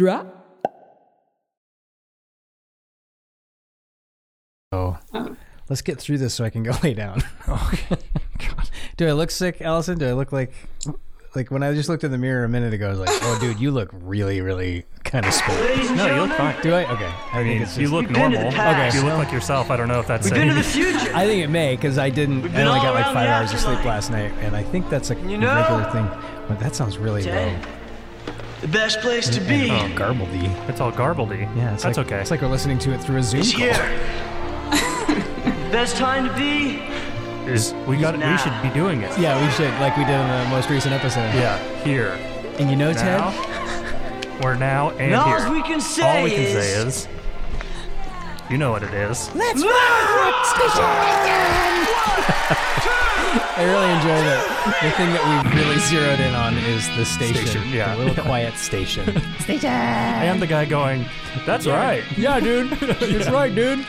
Drop. Oh. oh. Let's get through this so I can go lay down. Okay. God. Do I look sick, Allison? Do I look like like when I just looked in the mirror a minute ago, I was like, "Oh, dude, you look really, really kind of split." No, you look fine. Do I? Okay. I mean, it's you just- look We've been normal. past. You look like yourself. I don't know if that's We've been to the future. I think it may because I didn't. We've I only got like five hours of sleep last night, and I think that's a You know- regular thing. But that sounds really Dang. low. The best place to be Oh, Garbledy. It's all garbledy. Yeah, it's that's like, okay. It's like we're listening to it through a Zoom is call. here. best time to be. Is we got now. we should be doing it. Yeah, we should, like we did in the most recent episode. Yeah, here And you know, now. Ted, We're now and Now here. all we can say All we can is- say is, you know what it is. let's I really enjoy that. The thing that we've really zeroed in on is the station. Station, yeah. The little quiet station. Station! I am the guy going. That's right. yeah, dude. That's right, dude.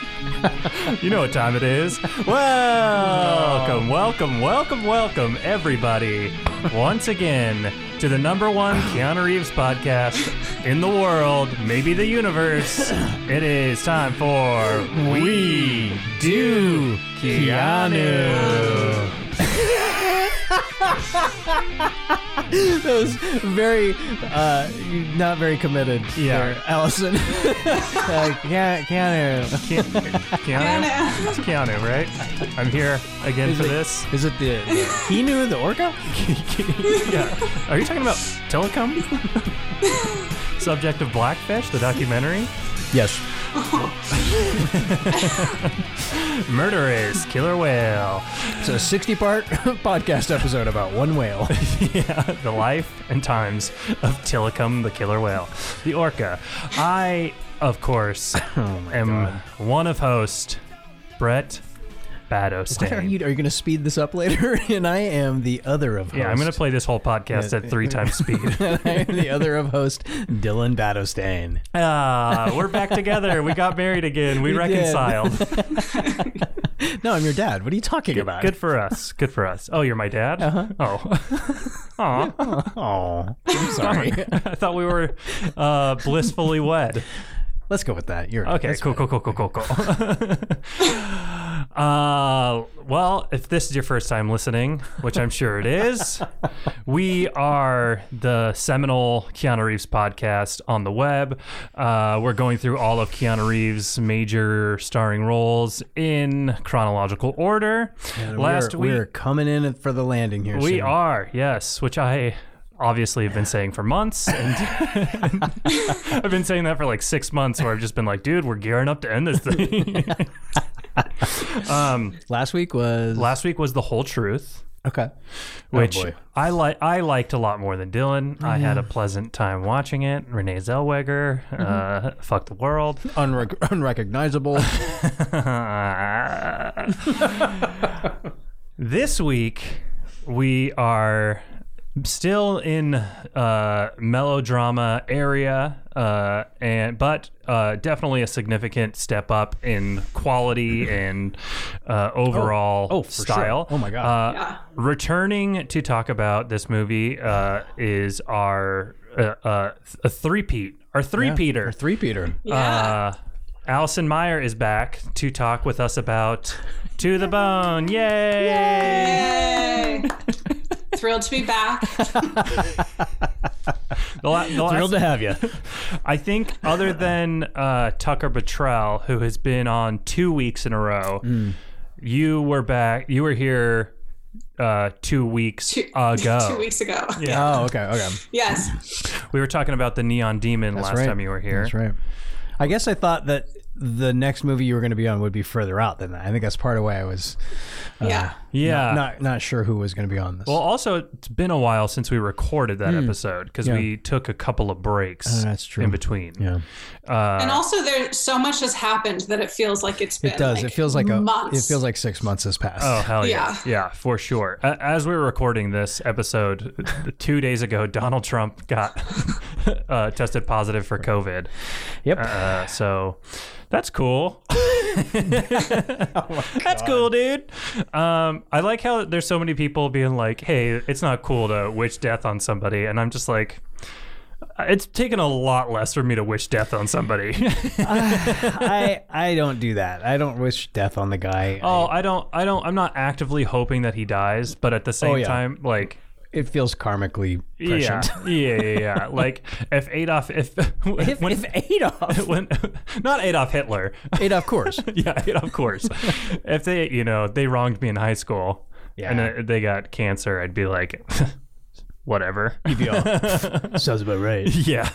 You know what time it is. Welcome, welcome, welcome, welcome, everybody, once again to the number one Keanu Reeves podcast in the world, maybe the universe. It is time for We Do Keanu. That was very, uh, not very committed. Yeah. there, Allison. uh, Keanu. Keanu. Ke- Keanu? It's Keanu, right? I'm here again Is for it- this. Is it the Keanu the orca? yeah. Are you talking about Tilikum? Subject of Blackfish, the documentary? Yes. Murder is killer whale. It's a 60 part podcast episode about one whale. yeah, the life and times of Tilikum, the killer whale, the orca. I, of course, Oh am one of host Brett What are you? Are you going to speed this up later? and I am the other of host. yeah, I'm going to play this whole podcast at three times speed. I am the other of host, Dylan Badostain. Ah, we're back together. We got married again. We, We did. reconciled. No, I'm your dad. What are you talking about? Good for us. Good for us. Oh, you're my dad? Uh-huh. Oh. Aw. Oh, I'm sorry. I thought we were uh, blissfully wed. Let's go with that. You're Okay, that's cool, cool, cool, cool, cool, cool. uh, well, if this is your first time listening, which I'm sure it is, we are the seminal Keanu Reeves podcast on the web. Uh, we're going through all of Keanu Reeves' major starring roles in chronological order. And Last we're, week, we're coming in for the landing here. we soon. are, yes, which I obviously have been saying for months. And I've been saying that for like six months where I've just been like, dude, we're gearing up to end this thing. um, Last week was last week was The Whole Truth, okay. which oh. I like I liked a lot more than Dylan. I had a pleasant time watching it. Renee Zellweger, uh, fuck the world. Unrec- unrecognizable. this week we are still in uh, melodrama area, uh, and but uh, definitely a significant step up in quality and uh, overall oh, for sure. style. Oh my God. Uh, Yeah. Returning to talk about this movie uh, is our uh, uh, a three-peat, our three-peater. Or three Peter. Uh, Allison Maier is back to talk with us about To the Bone. Yay! Yay! Thrilled to be back. The la- the last- Thrilled to have you. I think, other than uh, Tucker Betrell, who has been on two weeks in a row, Mm. you were back. You were here uh, two weeks Two, ago. two weeks ago. Yeah. Oh, okay, okay. Yes. We were talking about the Neon Demon That's last right. time you were here. That's right. I guess I thought that the next movie you were going to be on would be further out than that. I think that's part of why I was uh, yeah. Yeah. not not sure who was going to be on this. Well, also, it's been a while since we recorded that hmm. episode because. Yeah. we took a couple of breaks Oh, that's true. in between. yeah, uh, and also, there so much has happened that it feels like it's been. it does. like, it feels like a. months. It feels like six months has passed. Oh hell yeah. Yeah. yeah, for sure. As we were recording this episode two days ago, Donald Trump got uh, tested positive for COVID. Yep. Uh, so that's cool. Oh that's cool, dude. Um, I like how there's so many people being like, "Hey, it's not cool to wish death on somebody," and I'm just like. it's taken a lot less for me to wish death on somebody. I I don't do that. I don't wish death on the guy. oh, I don't, I don't, I'm not actively hoping that he dies, but at the same Oh, yeah. time, like, it feels karmically yeah, prescient. yeah, yeah, yeah. like if Adolf, if If, when, if Adolf, when not Adolf Hitler, Adolf course. yeah, Adolf, of course. if they, you know, they wronged me in high school, and Yeah. uh, they got cancer, I'd be like, whatever. Sounds about right. Yeah.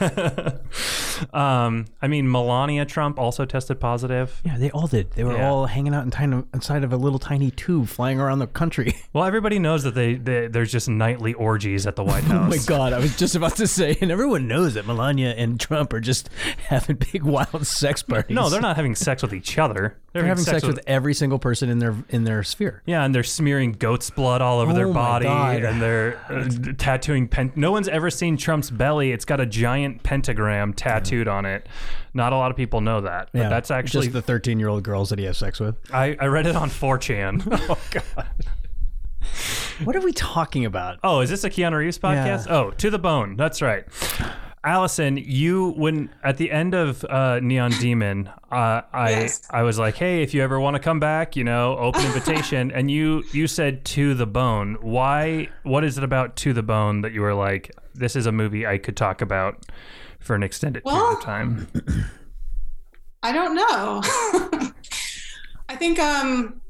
um, I mean, Melania Trump also tested positive. Yeah, they all did. They were Yeah. all hanging out in tiny, inside of a little tiny tube, flying around the country. Well, everybody knows that they, they there's just nightly orgies at the White House. Oh my God! I was just about to say, and everyone knows that Melania and Trump are just having big, wild sex parties. No, they're not having sex with each other. They're having sex, with, every single person in their in their sphere. Yeah, and they're smearing goat's blood all over their Oh my body, God. and they're uh, tattooing. Pen- no one's ever seen Trump's belly. It's got a giant pentagram tattooed on it. Not a lot of people know that, but that's actually. just the thirteen-year-old girls that he has sex with. I, I read it on 4chan. Oh God! what are we talking about? Oh, is this a Keanu Reeves podcast? Yeah. Oh, to the bone. That's right. Allison, you when at the end of uh, Neon Demon, uh, I Yes. I was like, hey, if you ever want to come back, you know, open invitation, and you you said to the bone. Why? What is it about to the bone that you were like, this is a movie I could talk about for an extended period of time? I don't know. I think um,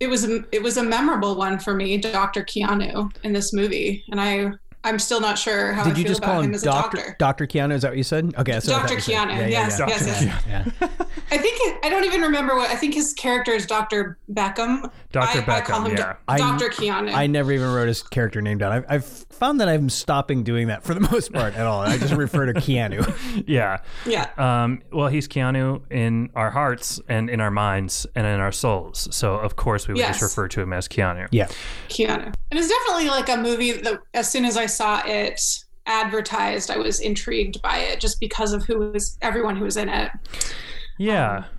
it was a, it was a memorable one for me, Doctor Keanu in this movie, and I I'm still not sure how I Did you feel just about call him him as a Doctor doctor. Doctor Keanu? Is that what you said? Okay, that's what I thought Dr. you. Keanu, Yeah, yeah, yes, yeah. yes, yes. Yeah. I think I don't even remember what I think his character is Dr. Beckham. Dr. I, I call Beckham, him yeah. I- Dr. Keanu. I never even wrote his character name down. I've, I've found that I'm stopping doing that for the most part at all. I just refer to Keanu. Yeah. yeah. Um, well, he's Keanu in our hearts and in our minds and in our souls. So of course we would Yes. just refer to him as Keanu. Yeah. Keanu. And it's definitely like a movie that as soon as I saw it advertised, I was intrigued by it just because of who was everyone who was in it. Yeah. Um,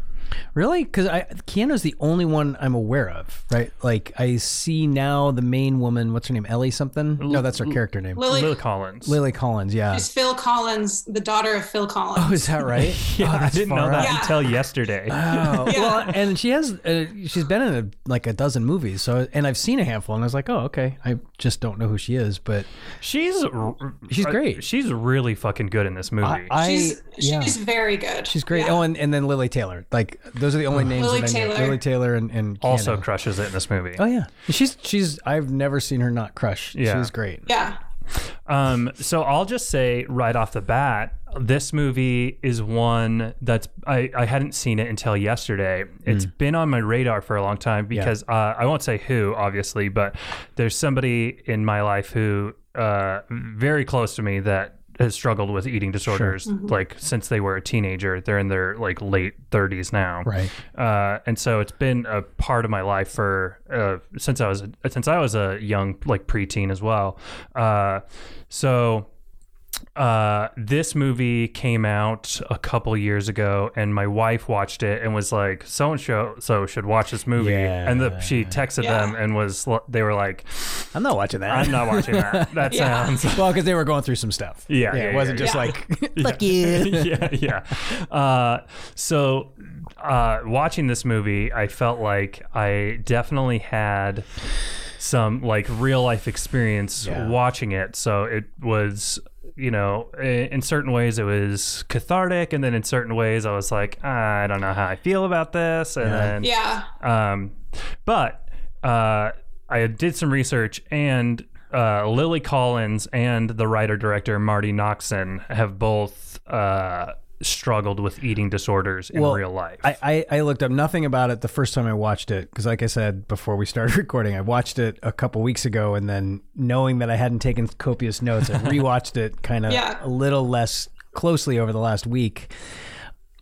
Really? Because I Keanu's the only one I'm aware of, right? Like I see now the main woman. What's her name? Ellie something? No, that's her character name. Lily, Lily Collins. Lily Collins. Yeah. is Phil Collins, the daughter of Phil Collins. Oh, is that right? Yeah, Oh, I didn't know that out. Yeah. until yesterday. Oh, Yeah. well, and she has, uh, she's been in a, like a dozen movies. So, and I've seen a handful, and I was like, oh, okay. I just don't know who she is, but She's She's uh, great. She's really fucking good in this movie. I, I she's yeah, she's very good. she's great. Yeah. Oh, and, and then Lili Taylor. Like those are the only names Lili that I know. Taylor. Lili Taylor and, and also Keanu. crushes it in this movie. Oh yeah, she's she's. I've never seen her not crush. Yeah. she's great. yeah. Um, so I'll just say right off the bat, this movie is one that's I, I hadn't seen it until yesterday. It's been on my radar for a long time because uh, I won't say who, obviously, but there's somebody in my life who uh, very close to me that has struggled with eating disorders like since they were a teenager. They're in their like late 30s now, Right. uh, and so it's been a part of my life for uh, since I was since I was a young like preteen as well. Uh, so uh, this movie came out a couple years ago, and my wife watched it and was like, "So and so so should watch this movie." Yeah. And the, she texted Yeah. them and was they were like, I'm not watching that. "I'm not watching that. That Yeah. sounds." well, because they were going through some stuff. Yeah, yeah, it yeah, wasn't yeah. just Yeah. like fuck you. yeah, yeah. Uh, so, uh, watching this movie, I felt like I definitely had some like real life experience Yeah. watching it. So it was, you know, in certain ways it was cathartic, and then in certain ways I was like, "Ah, I don't know how I feel about this, and Yeah. then Yeah. um, but uh, I did some research, and uh, Lily Collins and the writer director Marti Noxon have both uh, struggled with eating disorders in Well, real life. I, I, I looked up nothing about it the first time I watched it because, like I said before we started recording, I watched it a couple weeks ago, and then knowing that I hadn't taken copious notes, I rewatched it kind of Yeah. a little less closely over the last week.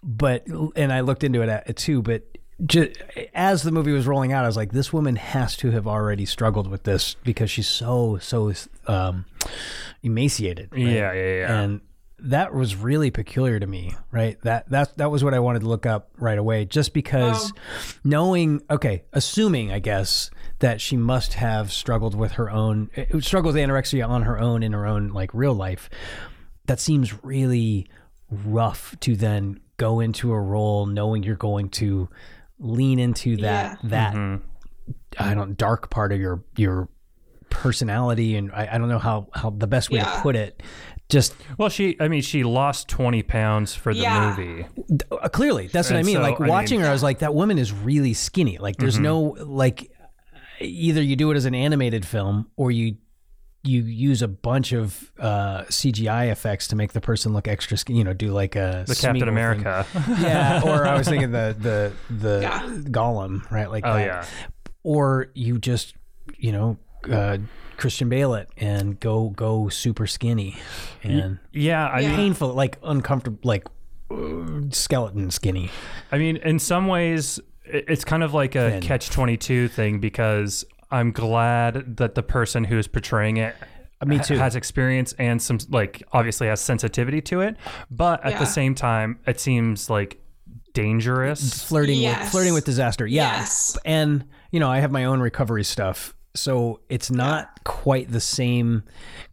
But and I looked into it at, too, but. Just, as the movie was rolling out, I was like, "This woman has to have already struggled with this because she's so so um, emaciated." right? Yeah, yeah, yeah. And that was really peculiar to me, right? That that that was what I wanted to look up right away, just because knowing, okay, assuming, I guess, that she must have struggled with her own, eh, struggled with anorexia on her own in her own like real life. that seems really rough to then go into a role knowing you're going to lean into that that I don't dark part of your your personality and I, I don't know how how the best way to put it just Well, she, I mean, she lost 20 pounds for the Yeah. movie. uh, clearly that's what And I mean so, like I watching mean- Mm-hmm. her I was like that woman is really skinny like there's no like either you do it as an animated film or you you use a bunch of uh, CGI effects to make the person look extra skinny you know do like a The Captain Smeagol thing. America. yeah or I was thinking the the the Yeah. Gollum right like oh, that yeah. or you just you know uh, Christian Bale it and go go super skinny and Yeah. I mean, painful like uncomfortable like uh, skeleton skinny I mean, in some ways, it's kind of like a Thin. catch 22 thing because I'm glad that the person who's portraying it me too. has experience and some, like, obviously has sensitivity to it. But at Yeah. the same time, it seems like dangerous. flirting with Yes. flirting with disaster. Yeah. Yes. And you know, I have my own recovery stuff. So it's not quite the same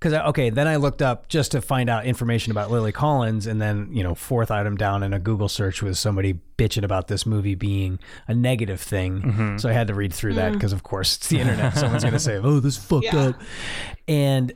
cuz okay, then I looked up just to find out information about Lily Collins and then, you know, fourth item down in a Google search was somebody bitching about this movie being a negative thing. Mm-hmm. So I had to read through that mm. because of course it's the internet. Someone's going to say, "Oh, this fucked Yeah. up." And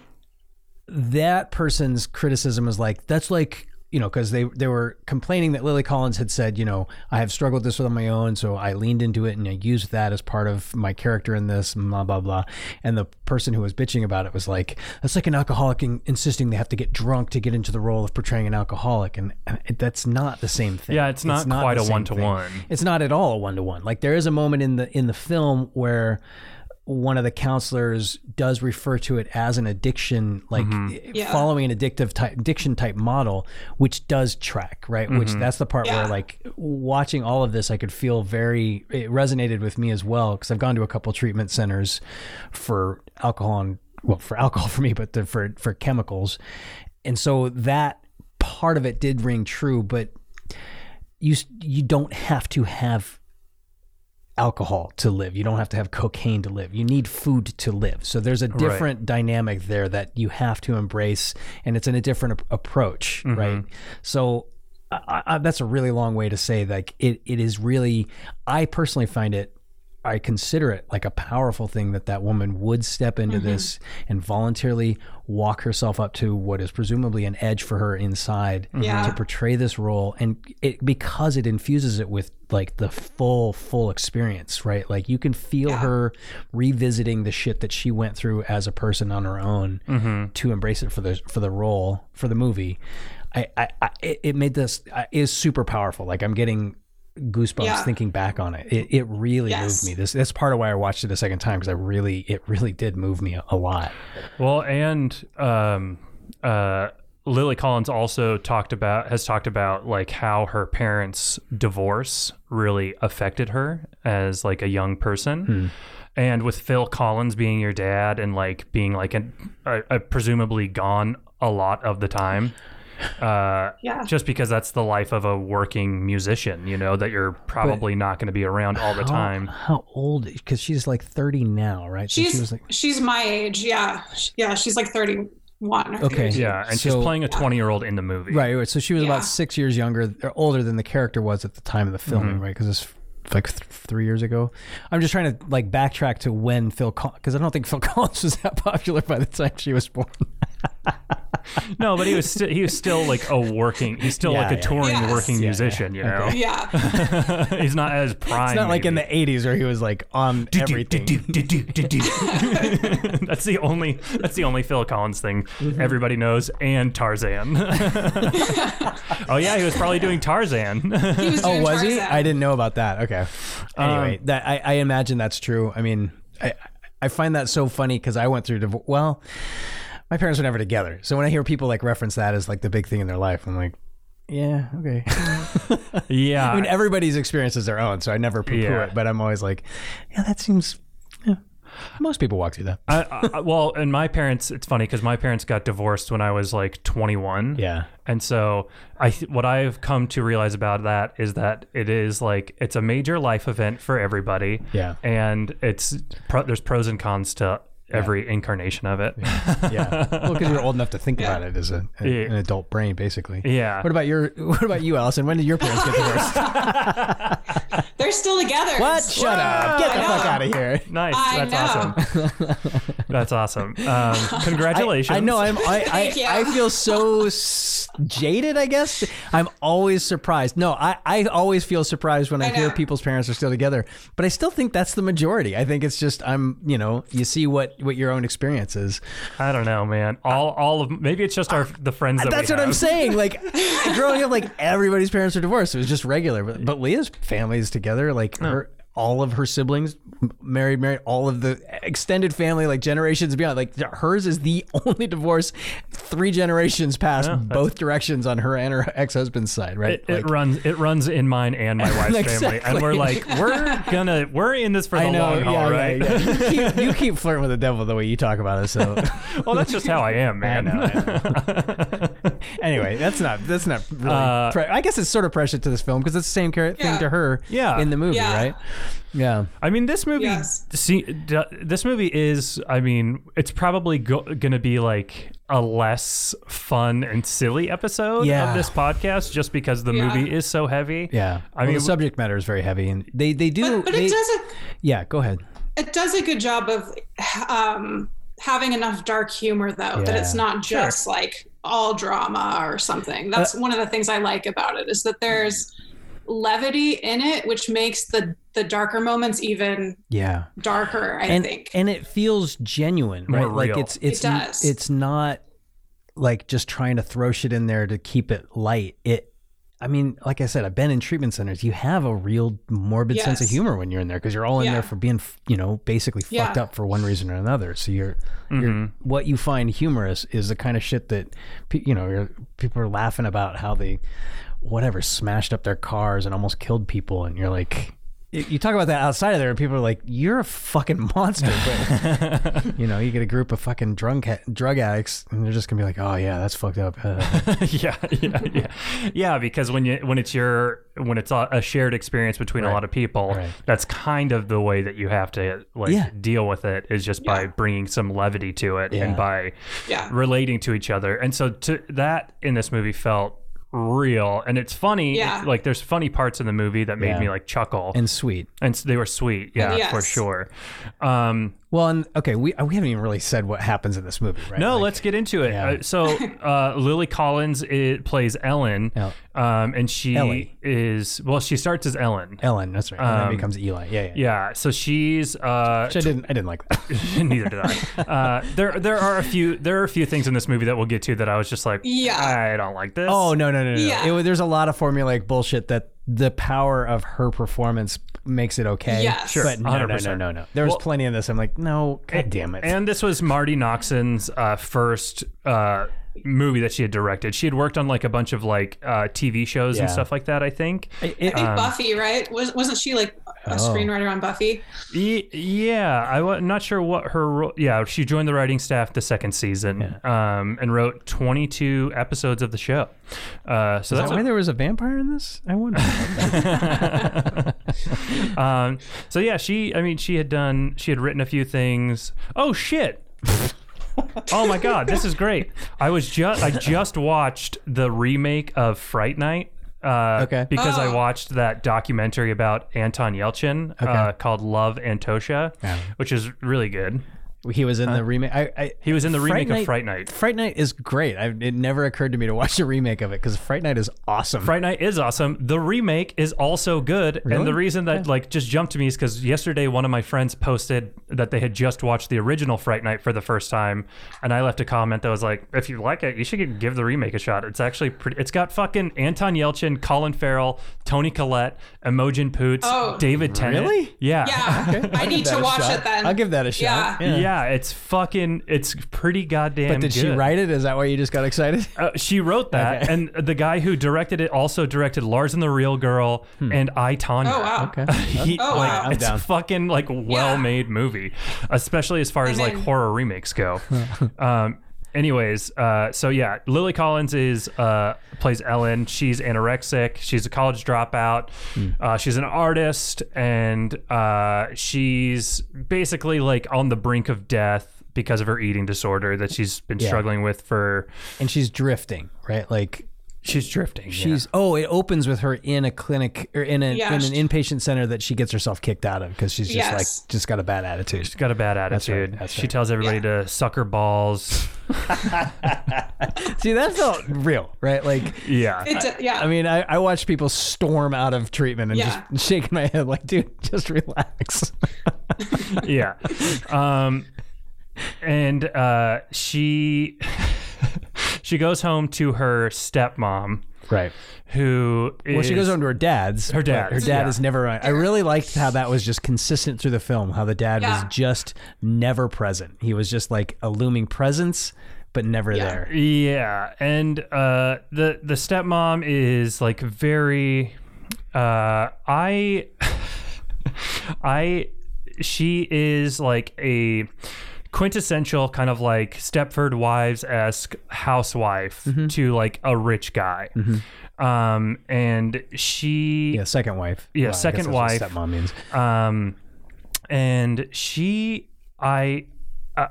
that person's criticism is like that's like you know because they they were complaining that Lily Collins had said you know I have struggled with this on my own so I leaned into it and I used that as part of my character in this blah blah blah. And the person who was bitching about it was like that's like an alcoholic in, insisting they have to get drunk to get into the role of portraying an alcoholic and, and it, that's not the same thing. Yeah, it's not quite the a one-to-one. it's not at all a one to one like there is a moment in the in the film where one of the counselors does refer to it as an addiction, like mm-hmm. eh, Yeah. following an addictive type, addiction type model, which does track, right? Which mm-hmm. that's the part where, like, watching all of this, I could feel very, it resonated with me as well, because I've gone to a couple treatment centers for alcohol and, well, for alcohol for me, but the, for, for chemicals. And so that part of it did ring true, but you, you don't have to have alcohol to live. You don't have to have cocaine to live. You need food to live. So there's a different dynamic there that you have to embrace, and it's in a different ap- approach, mm-hmm. right? So I, I, that's a really long way to say like it. It is really. I personally find it. I consider it like a powerful thing that that woman would step into this and voluntarily walk herself up to what is presumably an edge for her inside Yeah. to portray this role. And it because it infuses it with like the full full experience right? Like you can feel Yeah. her revisiting the shit that she went through as a person on her own to embrace it for the for the role for the movie. I i, I it it made this uh, is super powerful. Like i'm getting goosebumps Yeah. thinking back on it it, it really Yes. moved me this that's part of why i watched it a second time because i really it really did move me a, a lot Well, and um, uh, Lily Collins also talked about has talked about like how her parents' divorce really affected her as like a young person. And with Phil Collins being your dad and like being like an, a, a presumably gone a lot of the time, uh, Yeah. just because that's the life of a working musician, you know, that you're probably not going to be around all the How- time. how old because she's like 30 now right So She's she was like she's my age. Yeah. Yeah. She's like 31 or Okay. 32. Yeah, and she's playing a 20 year old in the movie. Right, right. So she was Yeah. about six years younger or older than the character was at the time of the filming, right? Because it's like th- three years ago. I'm just trying to like backtrack to when Phil because I don't think Phil Collins was that popular by the time she was born. No, but he was still he was still like a working. He's still Yeah, like a yeah. touring Yes. working Yeah, yeah. musician. You know, Yeah. he's not as prime. It's not like in the 80s where he was like on everything. that's the only that's the only Phil Collins thing Mm-hmm. everybody knows, and Tarzan. oh yeah, he was probably doing Tarzan. He was Oh, doing was he? I didn't know about that. Okay. Um, Anyway, that I, I imagine that's true. I mean, I I find that so funny because I went through divorce. Well, my parents were never together, so when I hear people like reference that as like the big thing in their life, I'm like, yeah, okay. yeah, I mean, everybody's experience is their own, so I never poo-poo Yeah. it. But I'm always like, yeah, that seems. Yeah. Most people walk through that. I, I, well, and my parents. It's funny because my parents got divorced when I was like 21. Yeah. And so I, what I've come to realize about that is that it is like it's a major life event for everybody. Yeah. And it's pro- there's pros and cons to every incarnation of it. Yeah. Well, because you're old enough to think Yeah. about it as a, a- Yeah. an adult brain, basically. Yeah. What about your? What about you, Allison? When did your parents get divorced? They're still together. what? Shut up! Get the fuck out of here. Nice. I That's know. awesome. That's awesome. Um, congratulations. I, I know. I'm. I. Thank you. I, I feel so jaded. I guess I'm always surprised. No, I. I always feel surprised when I, I hear people's parents are still together. But I still think that's the majority. I think it's just I'm. You know, you see what what your own experience is. I don't know, man. All all of maybe it's just our the friends that That's we what I'm saying. Like growing up, like everybody's parents are divorced. It was just regular. But, but Leah's family is together. Like oh. her, all of her siblings married, married. All of the extended family, like generations beyond. Like hers is the only divorce three generations past oh, both directions on her and her ex husband's side. Right? It, it runs it runs in mine and my wife's family, and we're like we're gonna we're in this for the I know. long haul, yeah, right? yeah, yeah. You, keep, you keep flirting with the devil the way you talk about it. So well, that's just how I am, I man. know. I know. Anyway, that's not that's not really. Uh, pre- I guess it's sort of precious to this film because it's the same char- thing to her. Yeah. in the movie, Yeah. right? Yeah. I mean, this movie. Yes. See, this movie is. I mean, it's probably go- gonna be like a less fun and silly episode Yeah. of this podcast, just because the Yeah. movie is so heavy. Yeah, I well, mean, the subject matter is very heavy, and they they do. But, but they, it does a Yeah, go ahead. it does a good job of um, having enough dark humor though that it's not just like all drama or something. That's Uh, one of the things I like about it is that there's levity in it, which makes the the darker moments even Yeah, darker. I and think. and it feels genuine, More right? Like real. it's it's It does. it's not like just trying to throw shit in there to keep it light. It. I mean, like I said, I've been in treatment centers. You have a real morbid sense of humor when you're in there because you're all in Yeah. there for being, you know, basically Yeah. fucked up for one reason or another. So you're, you're mm-hmm. what you find humorous is the kind of shit that, pe- you know, you're, people are laughing about how they, whatever, smashed up their cars and almost killed people, and you're like. You you talk about that outside of there, and people are like, "You're a fucking monster." But you know, you get a group of fucking drunk drug addicts, and they're just gonna be like, "Oh yeah, that's fucked up." Uh, yeah, yeah, yeah, yeah. Because when you when it's your when it's a a shared experience between a lot of people, Right. that's kind of the way that you have to like Yeah. deal with it is just by bringing some levity to it Yeah. and by Yeah. relating to each other. And so to that in this movie felt real and it's funny Yeah. like there's funny parts in the movie that made Yeah. me like chuckle and sweet. and they were sweet yeah yes. for sure um Well, and okay, we we haven't even really said what happens in this movie, right? No, Like, let's get into it. Yeah. Uh, so, uh, Lily Collins it plays Ellen, El- um, and she Ellie. is well. She starts as Ellen. Ellen. That's right. and Um, then becomes Eli. Yeah, yeah. Yeah, so she's uh, Which I didn't. I didn't like that. neither did I. Uh, there, there are a few, there are a few things in this movie that we'll get to that I was just like, Yeah. I don't like this. Oh no, no, no, no. Yeah. It, there's a lot of formulaic bullshit that the power of her performance makes it okay. Yes. Sure, But no, no, no, 100%. no, no. There was Well- plenty of this. I'm like, no, god damn it. And this was Marti Noxon's uh, first uh, movie that she had directed. She had worked on like a bunch of like uh, TV shows and Yeah. stuff like that. I think. It- I think Um, Buffy, right? Was wasn't she like a Oh. screenwriter on Buffy? Y- yeah, I was not sure what her role. Yeah, she joined the writing staff the second season um, and wrote 22 episodes of the show. Uh, so is that's that why there was a vampire in this? I wonder. um, so yeah, she. I mean, she had done. She had written a few things. Oh shit. oh my god, this is great. I was just. I just watched the remake of Fright Night. Uh, Okay. Because I Oh. watched that documentary about Anton Yelchin uh, called Love Antosha, Yeah. which is really good. He was in the remake. I, I, He was in the remake Night, of Fright Night. Fright Night is great. I, it never occurred to me to watch a remake of it because Fright Night is awesome. Fright Night is awesome. The remake is also good. Really? And the reason that like just jumped to me is because yesterday one of my friends posted that they had just watched the original Fright Night for the first time, and I left a comment that was like, "If you like it, you should give the remake a shot. It's actually pretty. It's got fucking Anton Yelchin, Colin Farrell, Toni Collette, Imogen Poots, Oh. David Tennant. Really? Yeah. Yeah, I need to watch shot. it then. I'll give that a shot. Yeah. Yeah. It's fucking. It's pretty goddamn. But did she write it? Is that why you just got excited? Uh, she wrote that, Okay. and the guy who directed it also directed Lars and the Real Girl and I, Tonya. Oh wow. Okay. He, Oh, like, wow. I'm it's down. a fucking like well-made movie, especially as far as And like horror remakes go. um, anyways, uh, so yeah, Lily Collins is uh, plays Ellen. She's anorexic. She's a college dropout. Hmm. Uh, she's an artist, and uh, she's basically like on the brink of death. because of her eating disorder that she's been Yeah. struggling with for. and she's drifting, right? Like She's drifting. yeah. she's oh, it opens with her in a clinic or in, a, Yeah, in an inpatient center that she gets herself kicked out of because she's just Yes. like just got a bad attitude. She's got a bad That's right, attitude. that's she right. tells everybody to suck her balls. See, that felt real, right? Like Yeah. It, d- yeah. I mean, I, I watched people storm out of treatment and Yeah. just shaking my head like, dude, just relax. yeah. Um, and uh, she she goes home to her stepmom, right. who is Well, she goes home to her dad's. Her dad. Her dad yeah. is never around. I really liked how that was just consistent through the film. How the dad Yeah. was just never present. He was just like a looming presence, but never Yeah. there. Yeah, and uh, the the stepmom is like very. Uh, I, I, she is like a quintessential kind of like Stepford Wives esque housewife Mm-hmm. to like a rich guy. Um, and she Yeah, second wife. Yeah, Well, second that's what wife. Stepmom means. um, and she, I, uh,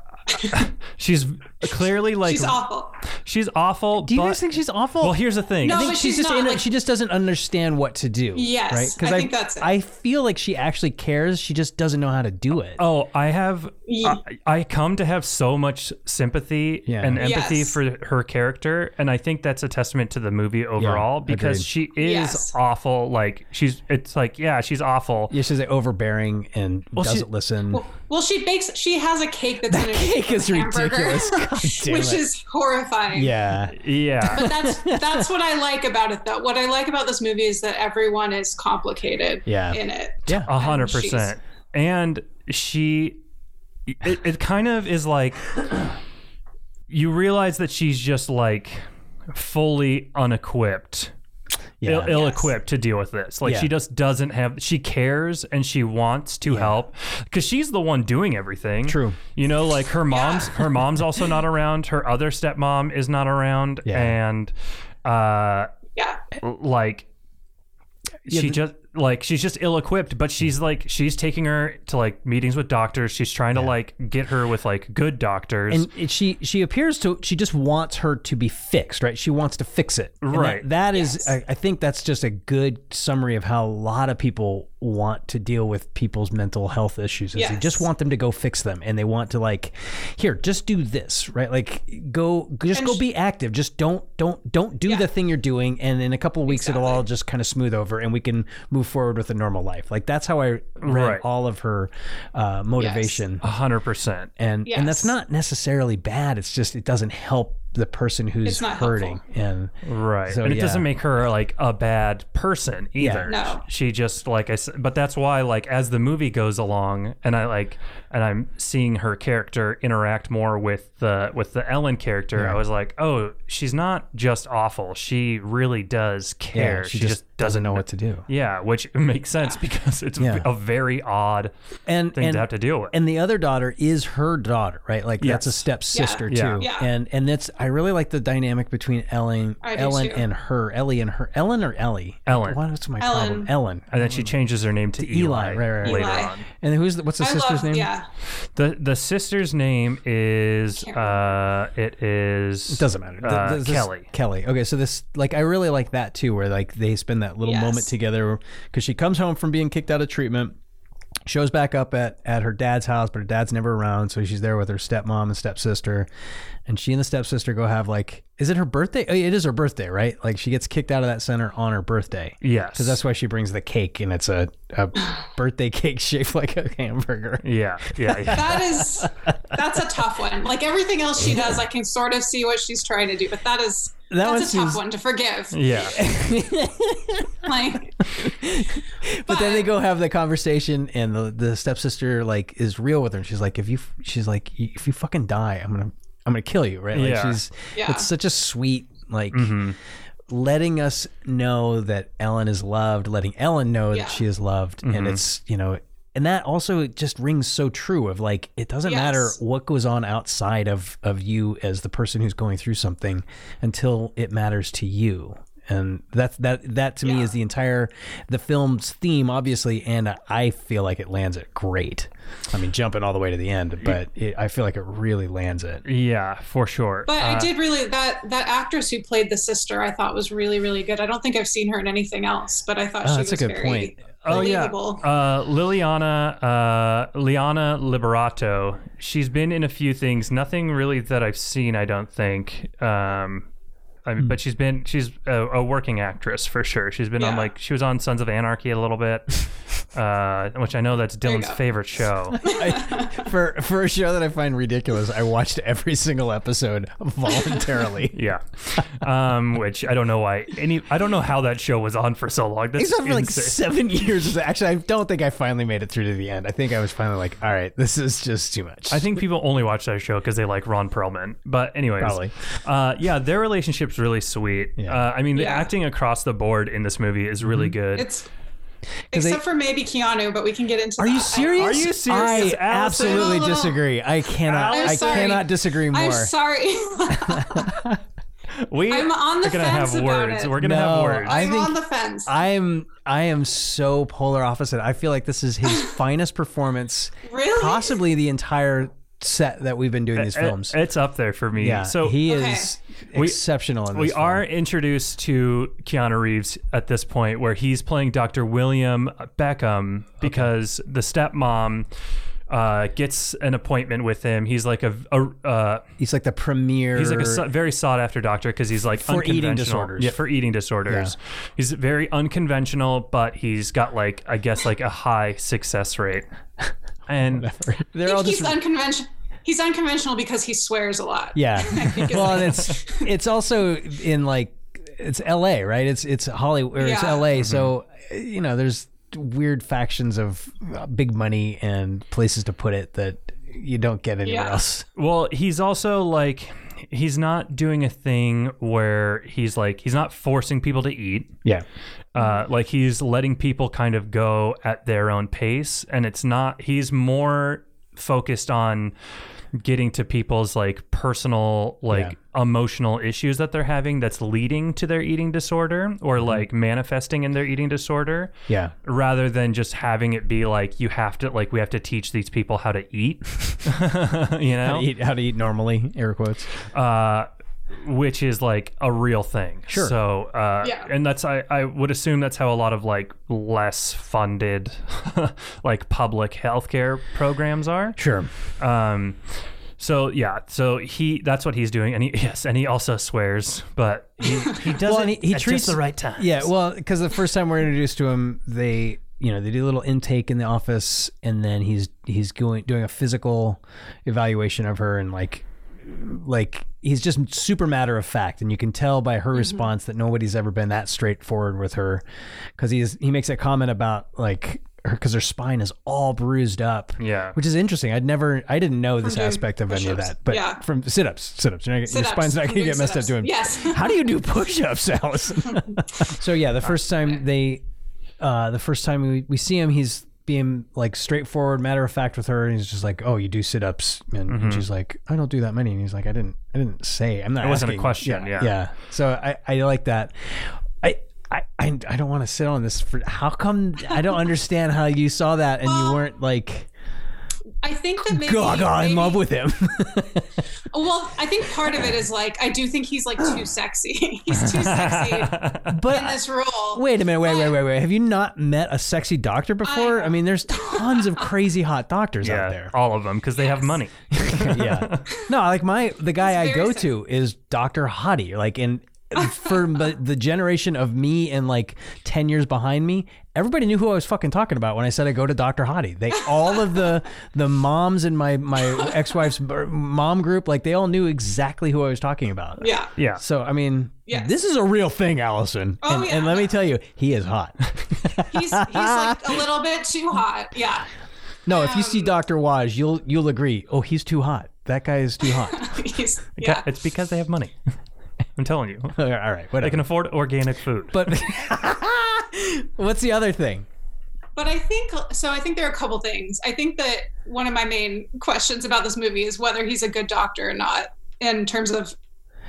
she's clearly like she's awful. she's awful. Do you but, guys think she's awful? Well, here's the thing. No, I think but she's, she's just not, in a- like- she just doesn't understand what to do. Yes, right. Because I think that's it. I feel like she actually cares. She just doesn't know how to do it. Oh, I have. Ye- I, I come to have so much sympathy Yeah. and empathy Yes. for her character, and I think that's a testament to the movie overall because agreed. she is Yes. awful. Like she's, it's like yeah, she's awful. Yeah, she's like overbearing and she- doesn't listen. Well, well, she bakes. She has a cake that's in a cake is hamburger, ridiculous. God damn which it. is horrifying. yeah. Yeah, But that's that's what I like about it, though. What I like about this movie is that everyone is complicated. Yeah. In it. Yeah. a hundred percent. And she, it, it kind of is like you realize that she's just like fully unequipped Yeah. ill, ill-equipped to deal with this like Yeah. she just doesn't have she cares and she wants to help because she's the one doing everything True. you know like her mom's her mom's also not around her other stepmom is not around Yeah. and uh Yeah. like she the- just like she's just ill-equipped but she's like she's taking her to like meetings with doctors. She's trying to like get her with like good doctors. And it, she she appears to she just wants her to be fixed right? She wants to fix it. And that- Right. that is Yes. I, I think that's just a good summary of how a lot of people want to deal with people's mental health issues is they just want them to go fix them and they want to like here just do this right? Like go just And go sh- be active. Just don't don't don't do Yeah. the thing you're doing and in a couple of weeks it'll all just kind of smooth over and we can move forward with a normal life. Like that's how i read Right. all of her uh, motivation A hundred percent and and that's not necessarily bad it's just it doesn't help the person who's hurting and Right. So, and it yeah. doesn't make her like a bad person either. No. She just like I said, but that's why like as the movie goes along and I like and I'm seeing her character interact more with the with the Ellen character, I was like, "Oh, she's not just awful. She really does care. yeah, she, just, doesn't know what to do Yeah, which makes sense because it's Yeah. a very odd and thing and, to have to deal with. and the other daughter is her daughter right like that's a Yes. stepsister Yeah. too Yeah. and and that's i really like the dynamic between ellen I ellen too. and her ellie and her ellen or ellie Ellen. what's my Ellen. problem ellen and then she changes her name to, Eli, Eli, right, right, right. later Eli. on. and who's the, what's the I sister's love. name Yeah. The the sister's name is uh it is It doesn't matter. Uh, th- this- Kelly. Kelly. Okay, so this like I really like that too, where like they spend that little Yes. moment together because she comes home from being kicked out of treatment, shows back up at at her dad's house, but her dad's never around, so she's there with her stepmom and stepsister, and she and the stepsister go have like is it her birthday? Oh, it is her birthday, right? Like she gets kicked out of that center on her birthday. Yes. Because that's why she brings the cake, and it's a, a birthday cake shaped like a hamburger. Yeah, yeah, yeah. That is that's a tough one. Like everything else she does, I can sort of see what she's trying to do, but that is That one that's a tough seems- one to forgive. yeah. Like, But then they go have the conversation, and the, the stepsister like is real with her. And She's like, if you, she's like, if you fucking die, I'm gonna, I'm gonna kill you, right? Like Yeah. she's, Yeah. it's such a sweet like. Mm-hmm. Letting us know that Ellen is loved, letting Ellen know Yeah. that she is loved, Mm-hmm. and it's you know, and that also just rings so true. Of like, it doesn't Yes. matter what goes on outside of of you as the person who's going through something, until it matters to you. And that's that that to me is the entire the film's theme, obviously, and I feel like it lands it great. I mean, jumping all the way to the end, but it, I feel like it really lands it. Yeah, for sure. But Uh, I did really that that actress who played the sister I thought was really really good. I don't think I've seen her in anything else, but I thought Oh, she that's a good very point. Oh yeah, believable. uh, Liliana, uh, Liana Liberato. She's been in a few things. Nothing really that I've seen. I don't think. Um, I mean, but she's been she's a, a working actress for sure. She's been on like she was on Sons of Anarchy a little bit, uh, which I know that's Dylan's favorite show. I, for for a show that I find ridiculous, I watched every single episode voluntarily. yeah, um, which I don't know why any. I don't know how that show was on for so long. That's It's on for like seven years. Actually, I don't think I finally made it through to the end. I think I was finally like, all right, this is just too much. I think people only watch that show because they like Ron Perlman. But anyways, Probably. Uh, yeah, their relationship's really sweet. Yeah. Uh, I mean, the Yeah. acting across the board in this movie is really good. It's they- except for maybe Keanu, but we can get into. Are you that. serious? Are you serious, I absolutely little- disagree. I cannot. I'm I sorry. cannot disagree more. I'm sorry. we I'm on the are gonna fence have about words. it. We're gonna No, have words. I I'm think- on the fence. I'm. I am so polar opposite. I feel like this is his finest performance, really? possibly the entire set that we've been doing these films. it's up there for me. yeah, So he Okay. is We- exceptional in this. we film. are introduced to Keanu Reeves at this point, where he's playing Dr. William Beckham because the stepmom uh, gets an appointment with him. He's like a, a uh, He's like the premier. He's like a so- very sought after doctor because he's like For eating disorders. Yeah, for eating disorders. He's very unconventional, but he's got like I guess like a high success rate. And They're I all just he's unconventional. He's unconventional because he swears a lot. Yeah. well, and it's it's also in like it's L.A. right? It's it's Hollywood or it's L.A. Mm-hmm. So you know, there's weird factions of uh, big money and places to put it that you don't get anywhere Yeah. else. well, he's also like he's not doing a thing where he's like he's not forcing people to eat. Yeah. Uh, like he's letting people kind of go at their own pace and it's not he's more focused on getting to people's like personal like emotional issues that they're having that's leading to their eating disorder or like manifesting in their eating disorder Yeah. rather than just having it be like you have to like we have to teach these people how to eat you know How to eat, how to eat normally, air quotes. uh, which is like a real thing. Sure. So, uh, Yeah. and that's I, I would assume that's how a lot of like less funded, like public healthcare programs are. Sure. Um, so yeah, so he that's what he's doing, and he yes, and he also swears, but he he does Well, he, he at treats just the right time. Yeah, well, because the first time we're introduced to him, they you know they do a little intake in the office, and then he's he's going doing a physical evaluation of her, and like like he's just super matter of fact, and you can tell by her response that nobody's ever been that straightforward with her, because he's he makes a comment about like her because her spine is all bruised up. Yeah. which is interesting. I'd never, I didn't know this aspect of any of that, but Yeah. from sit-ups, sit-ups, you're not, your Sit-ups. spine's not going to get messed up sit-ups. doing. Yes. How do you do push-ups, Allison? so yeah, the first time they, uh, the first time we, we see him, he's being like straightforward, matter of fact with her, and he's just like, "Oh, you do sit-ups," and, and she's like, "I don't do that many," and he's like, "I didn't, I didn't say, I'm not." Mm-hmm. It wasn't a question, yeah. yeah. So I, I like that. I. I, I, I don't want to sit on this for how come I don't understand how you saw that and you weren't like I think that maybe, gaga in love with him. Well, I think part of it is like I do think he's like too sexy. he's too sexy but, in this role. Wait a minute, wait, wait, wait, wait. Have you not met a sexy doctor before? I, I- mean, there's tons of crazy hot doctors out there. all of them because they have money. yeah. No, like my the guy I go very to is Dr. Hottie. Like in for the, the generation of me and like 10 years behind me, everybody knew who I was fucking talking about when I said I go to Dr. Hottie. They all of the the moms in my my ex-wife's mom group, like they all knew exactly who I was talking about. Yeah. Yeah. So, I mean, Yes. this is a real thing, Allison. Oh, and, yeah. and let me tell you, he is hot. He's he's like a little bit too hot. Yeah. No, if you see Um, Dr. Waj, you'll you'll agree. Oh, he's too hot. That guy is too hot. He's yeah. It's because they have money. I'm telling you, All right, whatever. they can afford organic food. but what's the other thing? But I think so. I think there are a couple things. I think that one of my main questions about this movie is whether he's a good doctor or not in terms of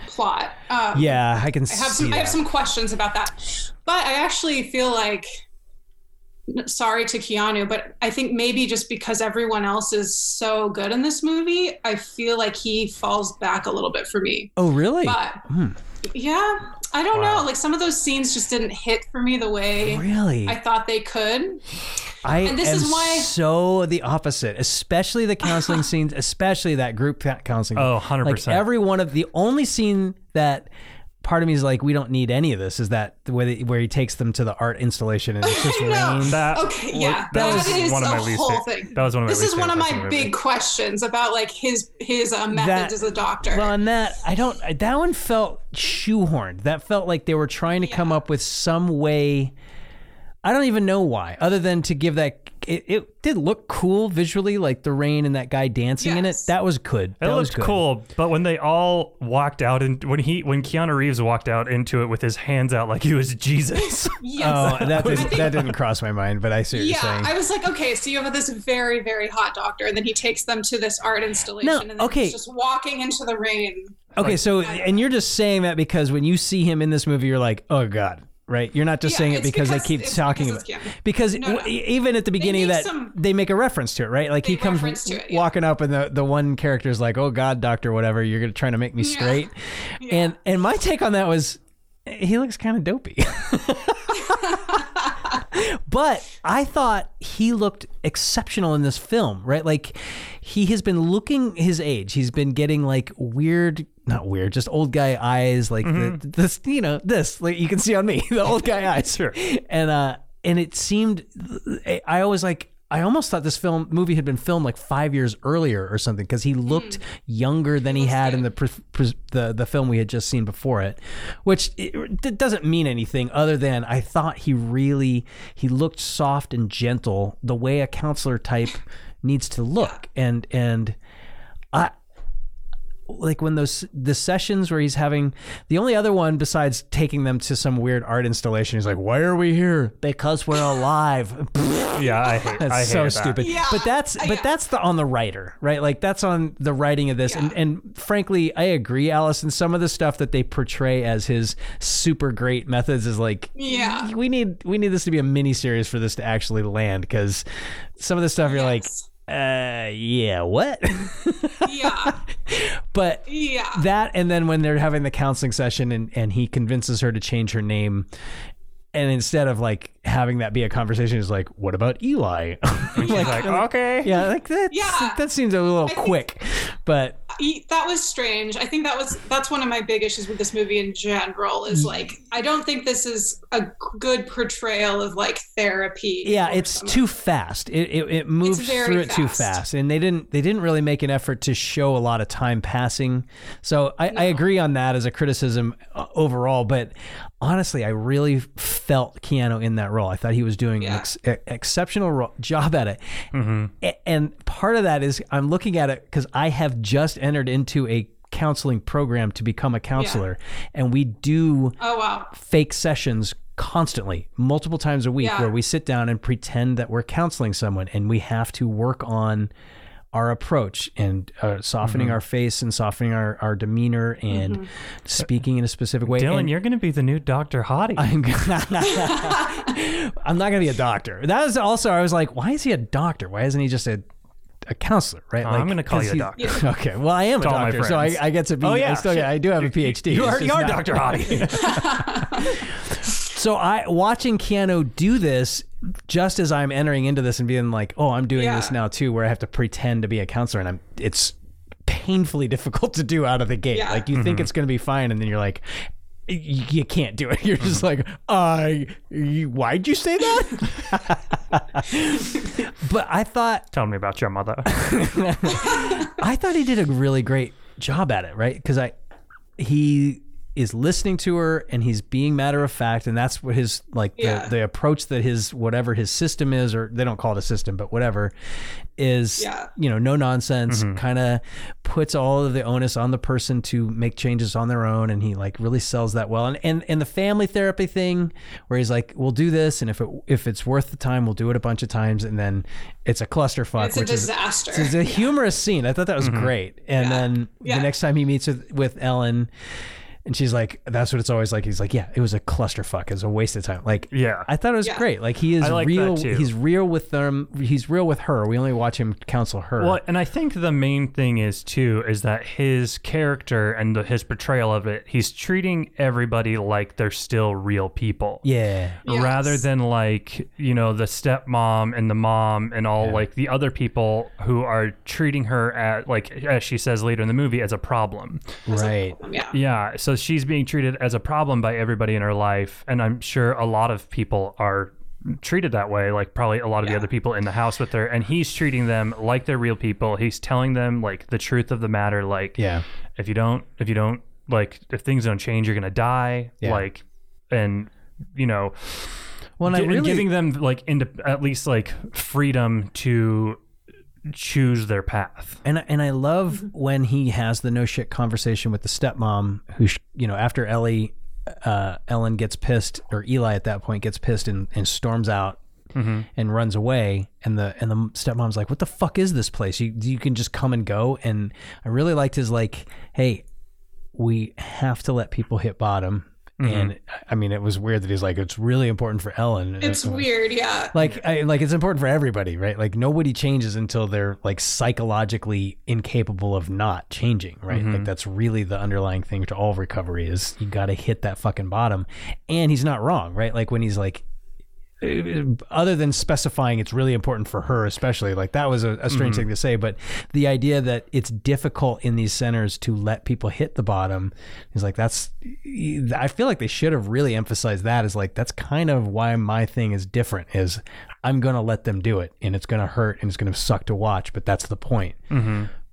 plot. Um, Yeah, I can I have see some. I have some questions about that, but I actually feel like. Sorry to Keanu, but I think maybe just because everyone else is so good in this movie, I feel like he falls back a little bit for me. oh, really? But Hmm. yeah, I don't Wow. know. Like some of those scenes just didn't hit for me the way Really? I thought they could. I And this am is why- so the opposite, especially the counseling scenes, especially that group counseling. Oh, 100%. Like every one of the only scene that part of me is like, we don't need any of this. Is that the way that, where he takes them to the art installation and it's just rain? That, Okay, yeah, that that was is one of my a least whole fa- thing. That was one of my This least is one of my the movie. big questions about like his his uh, methods That- as a doctor. Well, and that I don't. That one felt shoehorned. That felt like they were trying to come up with some way. I don't even know why, other than to give that. It, it did look cool visually, like the rain and that guy dancing in it. Yes. That was good. It That was looked good. cool, but when they all walked out and when he when Keanu Reeves walked out into it with his hands out like he was Jesus. yes. Oh, that didn't, think- that didn't cross my mind, but I see what yeah, you're saying. I was like, okay, so you have this very, very hot doctor, and then he takes them to this art installation, No, and then okay. he's just walking into the rain. okay, so and you're just saying that because when you see him in this movie, you're like, oh god, right? You're not just Yeah, saying it because, because- they keep talking about Keanu. because No, no. w- even at the beginning of that some- they make a reference to it, right? Like he comes it, yeah. walking up and the the one character is like, "Oh god, doctor, whatever, you're going to try to make me Yeah. straight." And and my take on that was he looks kind of dopey. but I thought he looked exceptional in this film, right? Like he has been looking his age. He's been getting like weird, not weird, just old guy eyes, like the, this, you know, this, like you can see on me, the old guy eyes. Sure. And uh, and it seemed, I always like. I almost thought this film movie had been filmed like five years earlier or something because he looked younger than he, had in the pr- pr- the the film we had just seen before it, which it, it doesn't mean anything other than I thought he really he looked soft and gentle the way a counselor type needs to look and and I like when those the sessions where he's having the only other one besides taking them to some weird art installation he's like why are we here because we're alive yeah, I hate. that's I so hated that. stupid. Yeah, but that's but that's the on the writer, right? Like that's on the writing of this. And Yeah. and frankly, I agree, Allison. Some of the stuff that they portray as his super great methods is like, Yeah. we need we need this to be a mini series for this to actually land because some of the stuff you're Yes. like, uh, yeah, what? Yeah, but yeah. that and then when they're having the counseling session and, and he convinces her to change her name and instead of like having that be a conversation he's like what about eli She's like, okay. yeah like that Yeah. that seems a little think- quick but E- that was strange. I think that was that's one of my big issues with this movie in general. Mm. Is like I don't think this is a good portrayal of like therapy. yeah it's someone. too fast it, it, it moves very through it too fast. fast and they didn't they didn't really make an effort to show a lot of time passing so i, I agree on that as a criticism uh, overall but honestly i really felt keanu in that role. I thought he was doing an ex- exceptional ro- job at it. Mm-hmm. A- and part of that is i'm looking at it because i have just entered into a counseling program to become a counselor and we do Oh wow. fake sessions constantly, multiple times a week, Yeah. where we sit down and pretend that we're counseling someone and we have to work on our approach and uh, softening our face and softening our, our demeanor and speaking in a specific way. Dylan, And you're going to be the new Dr. Hottie. I'm, I'm not going to be a doctor. That was also, I was like, why is he a doctor? Why isn't he just a a counselor, right? Oh, I'm gonna call you a doctor. Okay, well, I am a To my doctor, so I. I get to be. Oh, yeah, I still, shit. I do have a PhD. you are, you are Dr. Hottie. So I watching Keanu do this just as I'm entering into this and being like, "Oh, I'm doing Yeah. this now too," where I have to pretend to be a counselor, and I'm it's painfully difficult to do out of the gate. Yeah. Like you think mm-hmm. it's going to be fine, and then you're like. You can't do it. You're just mm-hmm. like, I. you- why'd you say that? but I thought Tell me about your mother. I thought he did a really great job at it, right? Because I he is listening to her and he's being matter of fact, and that's what his like Yeah. the, the approach that his whatever his system is, or they don't call it a system, but whatever is Yeah. you know no nonsense. Mm-hmm. Kind of puts all of the onus on the person to make changes on their own, and he like really sells that well. And and and the family therapy thing, where he's like, we'll do this, and if it if it's worth the time, we'll do it a bunch of times, and then it's a clusterfuck, It's a which is disaster. it's a humorous scene. I thought that was mm-hmm. great. And Yeah. then Yeah. the next time he meets with, with Ellen, And she's like, "That's what it's always like." He's like, "Yeah, it was a clusterfuck. It was a waste of time." Like, Yeah. I thought it was Yeah. great. Like he is like real. He's real with them. He's real with her. We only watch him counsel her. Well, and I think the main thing is too is that his character and the, his portrayal of it, he's treating everybody like they're still real people. Yeah. Yes. Rather than like, you know, the stepmom and the mom and all Yeah. like the other people who are treating her at like as she says later in the movie as a problem. Right. Yeah. Yeah, so she's being treated as a problem by everybody in her life, and I'm sure a lot of people are treated that way. Like probably a lot of the other people in the house with her, and he's treating them like they're real people. He's telling them like the truth of the matter. Like, Yeah. if you don't, if you don't, like, if things don't change, you're gonna die. Yeah. Like, and you know, Well, and I gi- and really, giving them like into at least like freedom to choose their path. and and I love when he has the no shit conversation with the stepmom, who sh- you know after Ellie, uh, Ellen gets pissed, or Eli at that point gets pissed and, and storms out. And runs away, and the and the stepmom's like, "What the fuck is this place? You you can just come and go." And I really liked his like, "Hey, we have to let people hit bottom." Mm-hmm. And I mean, it was weird that he's like, "It's really important for Ellen." And It's it- weird, yeah. like I, like it's important for everybody right? Like nobody changes until they're like psychologically incapable of not changing right? Like mm-hmm. that's really the underlying thing to all recovery is you got to hit that fucking bottom. And he's not wrong right? Like when he's like other than specifying it's really important for her especially like that was a, a strange thing to say but the idea that it's difficult in these centers to let people hit the bottom is like that's i feel like they should have really emphasized that is like that's kind of why my thing is different is i'm gonna let them do it and it's gonna hurt and it's gonna suck to watch but that's the point.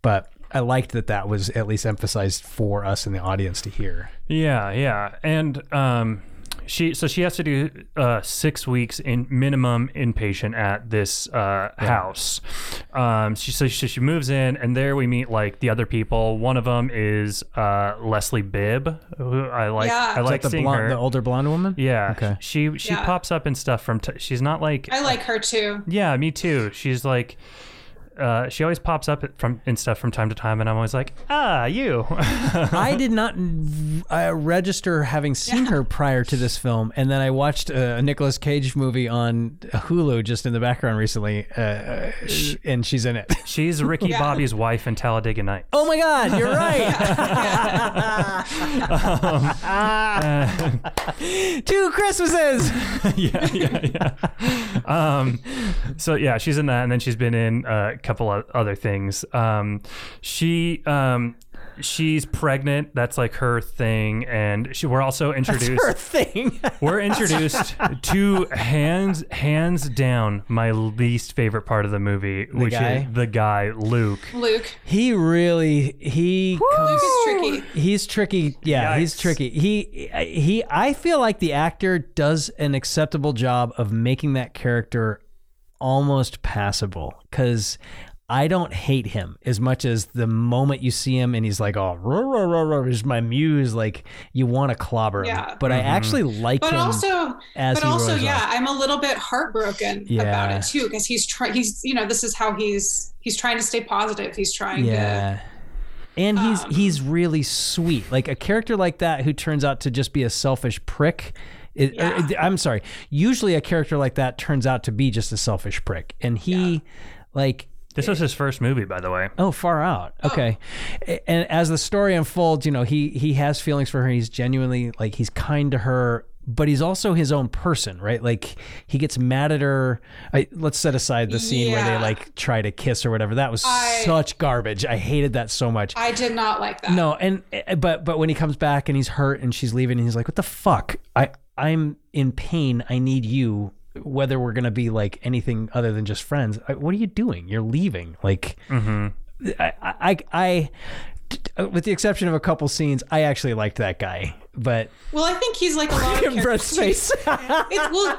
But i liked that that was at least emphasized for us in the audience to hear. Yeah, yeah, and um, she so she has to do uh, six weeks in minimum inpatient at this uh, house. Um, she so she, she moves in, and there we meet like the other people. One of them is uh, Leslie Bibb, who I like. Yeah. I Is like the seeing blonde, her. the older blonde woman yeah, Okay. She she Yeah. pops up and stuff from. T- she's not like. I like her too. yeah, me too. She's like. Uh, she always pops up at- from in stuff from time to time, and I'm always like, ah, you. I did not uh, register having seen her prior to this film, and then I watched a Nicolas Cage movie on Hulu just in the background recently, uh, uh, and she's in it. She's Ricky Yeah. Bobby's wife in Talladega Nights. Oh my God, you're right. Two Christmases. yeah, yeah, yeah. Um, so yeah, she's in that, and then she's been in a couple of other things. Um, she um, she's pregnant. That's like her thing, and she, we're also introduced That's Her thing. We're introduced to hands hands down my least favorite part of the movie, which guy? is the guy Luke. Luke. he really he comes. Luke is tricky. He's tricky. Yeah, he's tricky. He he I feel like the actor does an acceptable job of making that character almost passable cuz I don't hate him as much as the moment you see him and he's like, "Oh, rah, rah, rah, rah, is my muse." Like you want to clobber him. Yeah. But I actually like But him. also, as but he also, yeah, off. I'm a little bit heartbroken Yeah. about it too because he's trying. He's you know this is how he's he's trying to stay positive. He's trying to. yeah. And he's Um, he's really sweet. Like a character like that who turns out to just be a selfish prick. It, or- Yeah. I'm sorry. Usually a character like that turns out to be just a selfish prick. And he like This was his first movie, by the way. Oh, far out. Okay. A- And as the story unfolds, you know, he he has feelings for her. He's genuinely like he's kind to her, but he's also his own person, right? Like he gets mad at her. I, let's set aside the scene where they like try to kiss or whatever. That was I- such garbage. I hated that so much. I did not like that. No, and eh, but but when he comes back and he's hurt and she's leaving and he's like, "What the fuck? I I'm in pain. I need you." Whether we're gonna be like anything other than just friends, I, what are you doing? You're leaving. Like, mm-hmm. I, I, I, I, with the exception of a couple scenes, I actually liked that guy. But Well, I think he's like a lot of Brett's characters. face. It's, well,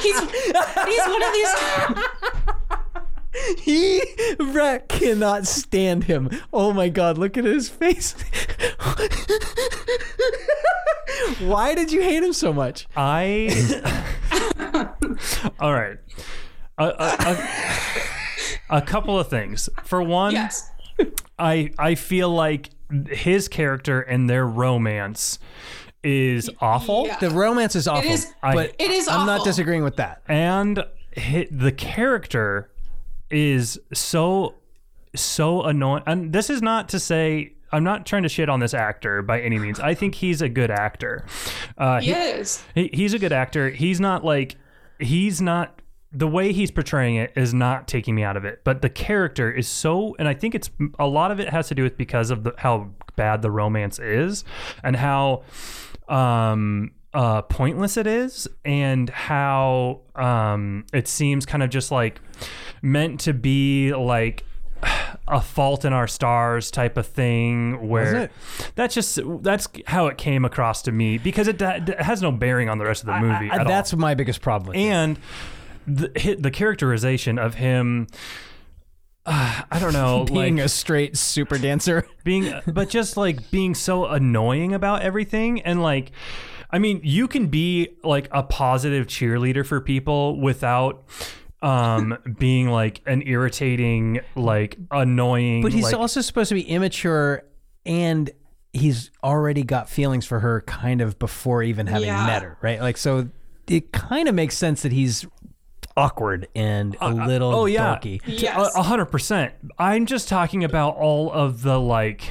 he's he's one of these. he Brett cannot stand him. Oh my god, look at his face. Why did you hate him so much? I. All right. A, a, a, a couple of things. For one, Yes. I I feel like his character and their romance is awful. Yeah. The romance is awful, is- but It is I'm not disagreeing with that. and the character is so so annoying. And this is not to say i'm not trying to shit on this actor by any means. I think he's a good actor. Uh, He is. he, he's a good actor. He's not like he's not the way he's portraying it is not taking me out of it. But the character is so and i think it's a lot of it has to do with because of the, how bad the romance is and how um uh pointless it is and how um it seems kind of just like meant to be like a fault in our stars type of thing where that's just that's how it came across to me because it, it has no bearing on the rest of the movie I- at all that's my biggest problem. and the the characterization of him uh, I don't know being like a straight super dancer. being but just like being so annoying about everything and like I mean you can be like a positive cheerleader for people without um being like an irritating like annoying But he's like, also supposed to be immature and he's already got feelings for her kind of before even having Yeah. met her, right? Like so it kind of makes sense that he's awkward and a little oh yeah dorky. Yes. A- a hundred percent i'm just talking about all of the like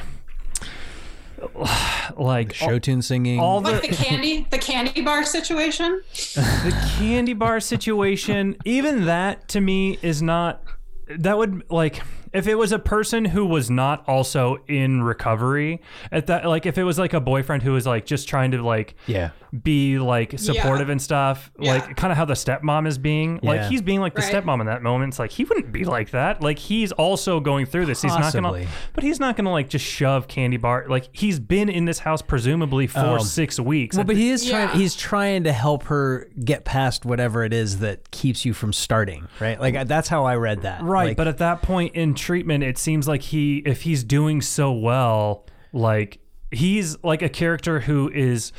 like Show tune singing. all Like the the candy, the candy bar situation. the candy bar situation even that to me is not that would like if it was a person who was not also in recovery at that like if it was like a boyfriend who was like just trying to like yeah. Be like supportive and stuff Yeah. like kind of how the stepmom is being like he's being like the Right. stepmom in that moment it's like he wouldn't be like that like he's also going through this he's not gonna but he's not gonna like just shove candy bar like he's been in this house presumably for Oh. six weeks Well, but he is trying Yeah. he's trying to help her get past whatever it is that keeps you from starting, right? Like that's how I read that. Right, Like, but at that point in treatment, it seems like he, if he's doing so well, like he's like a character who is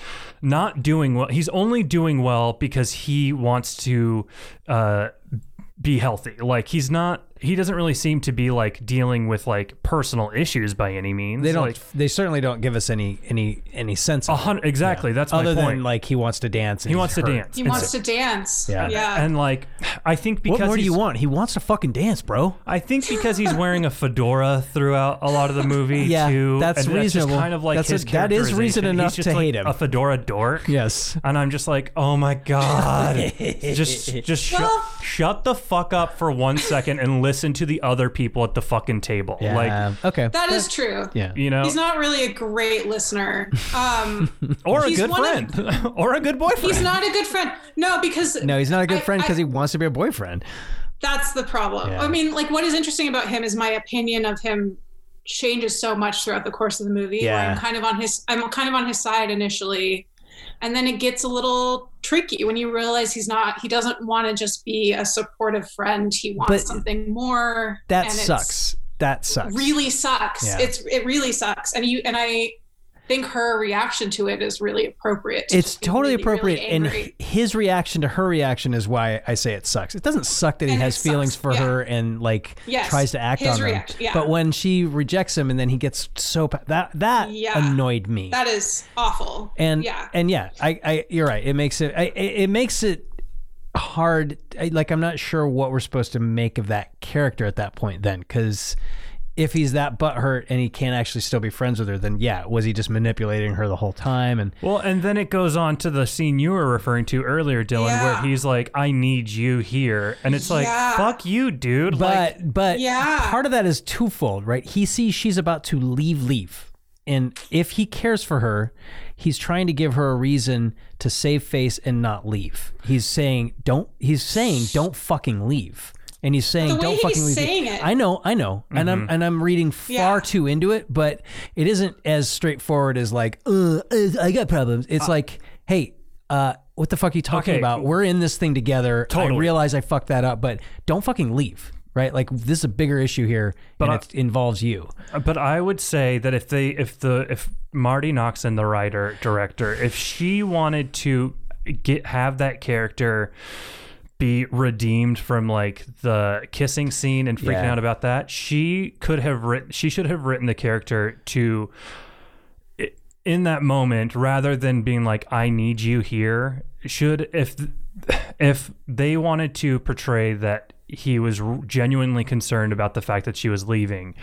not doing well. He's only doing well because he wants to uh, be healthy. Like he's not. He doesn't really seem to be like dealing with like personal issues by any means. they don't Like, they certainly don't give us any any any sense of it. hundred, exactly. That's my other point. than like he wants to dance. And he he's wants to hurt. dance. He And wants so- to dance. Yeah. Yeah. And like, I think because What more do you want? He wants to fucking dance, bro. I think because he's wearing a fedora throughout a lot of the movie Yeah, too. that's and reasonable. just kind of like That's a- his that is reason enough he's just to like hate him. A fedora dork. Yes. And I'm just like, oh my god, just just shut Well- shut the fuck up for one second and listen to the other people at the fucking table. Yeah. Like okay. that is true. yeah. you know, He's not really a great listener. Um, or a he's good one of- friend, or a good boyfriend. he's not a good friend. No, because No, he's not a good I- friend because he wants to be a boyfriend. That's the problem. Yeah. I mean, like, what is interesting about him is my opinion of him changes so much throughout the course of the movie. Where Yeah. I'm kind of on his, I'm kind of on his side initially, and then it gets a little tricky when you realize he's not. He doesn't want to just be a supportive friend. He wants But something more. That sucks. That sucks. Really sucks. Yeah. It's it really sucks. And you and I think her reaction to it is really appropriate. to It's totally really, appropriate, really and his reaction to her reaction is why I say it sucks. It doesn't suck that he And has feelings sucks, for yeah. her and like Yes, tries to act his on them. yeah. But when she rejects him and then he gets so pa- that that Yeah. annoyed me. that is awful. and yeah. and yeah, I, I you're right. It makes it I, it it makes it hard. I, like I'm not sure what we're supposed to make of that character at that point. Then because. If he's that butthurt and he can't actually still be friends with her, then yeah, was he just manipulating her the whole time? And Well, and then it goes on to the scene you were referring to earlier, Dylan, where he's like, "I need you here," and it's like, Yeah. "Fuck you, dude!" like, But but Yeah. part of that is twofold, right? He sees she's about to leave leave. And if he cares for her, he's trying to give her a reason to save face and not leave. He's saying don't he's saying don't fucking leave. And he's saying don't he's fucking leave. saying it- I know, I know. And I'm and I'm reading far Yeah. too into it, but it isn't as straightforward as like, uh, uh, I got problems. It's like, hey, uh, what the fuck are you talking Okay. about? We're in this thing together. I realize I fucked that up, but don't fucking leave. Right? Like this is a bigger issue here, and I- it involves you. But I would say that if they, if the, if Marti Noxon, the writer director, if she wanted to get have that character be redeemed from like the kissing scene and freaking Yeah. out about that. She could have written she should have written the character to in that moment rather than being like I need you here. Should if if they wanted to portray that he was r- genuinely concerned about the fact that she was leaving,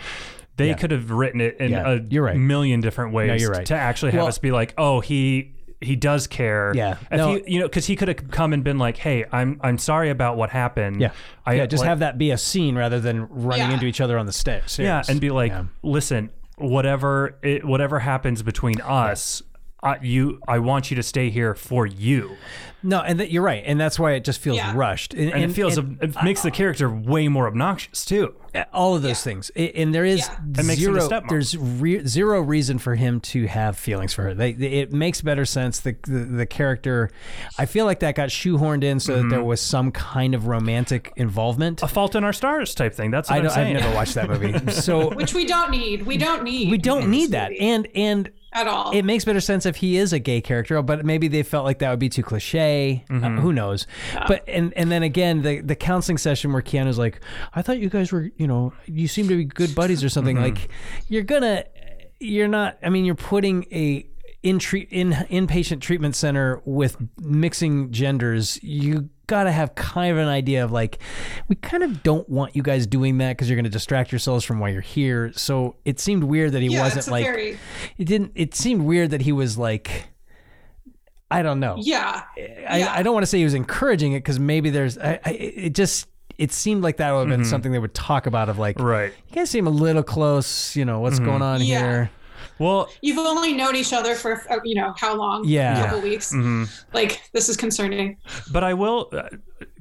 they Yeah. could have written it in Yeah, a right. million different ways you're right. to actually have Well- us be like, oh, he he does care. Yeah. If No. he, you know, because he could have come and been like, hey, I'm I'm sorry about what happened. Yeah. I yeah, just like- have that be a scene rather than running Yeah. into each other on the stairs. yeah, and be like, Yeah. listen, whatever it, whatever happens between us. I, you, I want you to stay here for you, No, and that, you're right, and that's why it just feels Yeah. rushed, and, it feels it makes the character way more obnoxious too. Uh, all of those things, I- and there is Yeah. It makes zero. There's re- zero reason for him to have feelings for her. They, they- it makes better sense. The, the the character, I feel like that got shoehorned in so that there mm-hmm. was some kind of romantic involvement. A Fault in Our Stars type thing. That's what I am don't, I've never watched that movie, so Which we don't need. We don't need. we don't need that. And and at all. it makes better sense if he is a gay character, but maybe they felt like that would be too cliche. Uh, Mm-hmm. who knows? But and and then again, the the counseling session where Keanu's like, "I thought you guys were, you know, you seem to be good buddies or something." Mm-hmm. Like, you're gonna, you're not. I mean, you're putting a in treat in inpatient treatment center with mixing genders. You gotta have kind of an idea of like, we kind of don't want you guys doing that because you're gonna distract yourselves from why you're here. So it seemed weird that he yeah, wasn't it's a like very. it didn't it seemed weird that he was like i don't know Yeah. I, yeah. I don't want to say he was encouraging it because maybe there's I, I, it just it seemed like that would have been something they would talk about of like Mm-hmm. Right. you guys seem a little close you know what's going on Yeah. here Well, You've only known each other for uh, you know how long? Yeah. A couple weeks. Mm-hmm. Like this is concerning. But I will uh,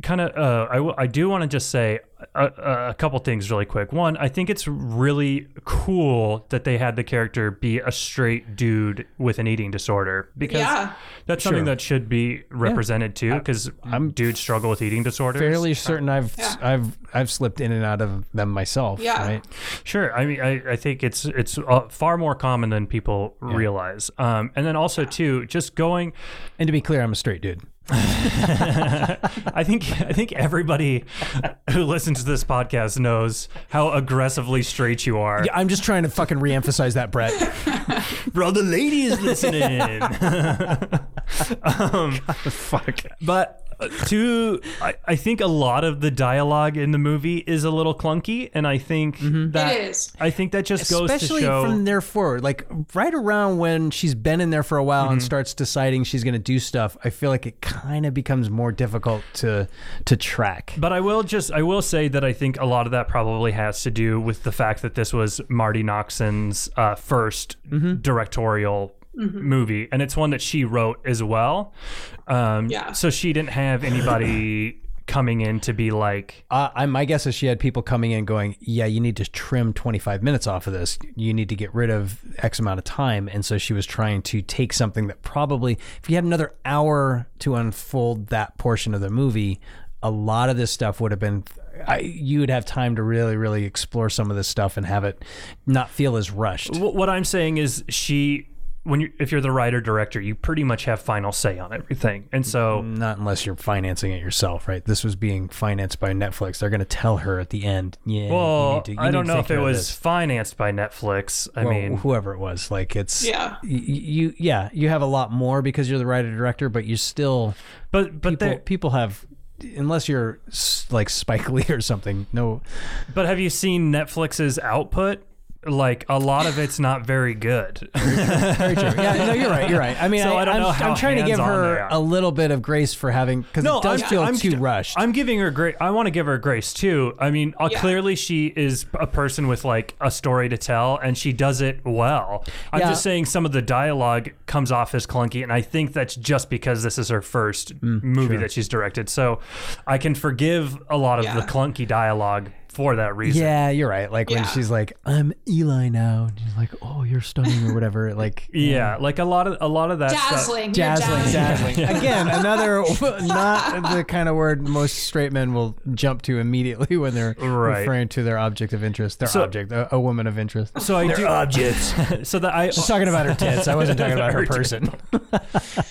kind of, uh, I, will- I do want to just say a, a couple things really quick. One, I think it's really cool that they had the character be a straight dude with an eating disorder because Yeah. That's something Sure. that should be represented too. Because I'm dudes struggle with eating disorders. fairly certain i've Yeah. i've i've slipped in and out of them myself Yeah. right Sure. I mean, I, I think it's it's uh, far more common than people realize. Um, and then also too, just going. and to be clear i'm a straight dude I think I think everybody who listens to this podcast knows how aggressively straight you are. yeah, i'm just trying to fucking reemphasize that brett Bro, the lady is listening. um, fuck but to I, I think a lot of the dialogue in the movie is a little clunky, and I think that It is. I think that just goes especially to show. from there forward like right around when she's been in there for a while Mm-hmm. and starts deciding she's going to do stuff i feel like it kind of becomes more difficult to to track But I will just I will say that I think a lot of that probably has to do with the fact that this was Marti Noxon's uh, 1st directorial movie, and it's one that she wrote as well. Um, Yeah. So she didn't have anybody coming in to be like, uh, I, my guess is she had people coming in going yeah you need to trim 25 minutes off of this you need to get rid of x amount of time and so she was trying to take something that probably if you had another hour to unfold that portion of the movie a lot of this stuff would have been I, you would have time to really really explore some of this stuff and have it not feel as rushed what I'm saying is she. When you, if you're the writer director, you pretty much have final say on everything, and so not unless you're financing it yourself, right? This was being financed by Netflix. They're going to tell her at the end, yeah. you well, need to- you I need don't to know if it was this." financed by Netflix. I Well, mean, whoever it was, like it's Yeah. y- You, yeah, you have a lot more because you're the writer director, but you still but but people people have unless you're like Spike Lee or something. No, But have you seen Netflix's output? Like a lot of it's not very good. very true. Yeah, no, you're right. You're right. I mean, So I, I don't am know how I'm trying to give hands-on they her are. a little bit of grace for having because it does I'm- feel I'm- too rushed. I'm giving her grace. I want to give her grace too. I mean, uh, Yeah. clearly she is a person with like a story to tell, and she does it well. I'm Yeah. just saying some of the dialogue comes off as clunky, and I think that's just because this is her first Mm, movie that she's directed. So I can forgive a lot of Yeah. the clunky dialogue for that reason. Yeah, you're right. Like when Yeah. she's like, "I'm Eli now," and she's like, "Oh, you're stunning" or whatever. Like, Yeah, like a lot of a lot of that stuff. Dazzling. You're dazzling, dazzling. dazzling. Again, another not the kind of word most straight men will jump to immediately when they're Right. referring to their object of interest. Their So- object, a, a woman of interest. So I do objects. so that I I was talking about her tits. I wasn't talking about her person.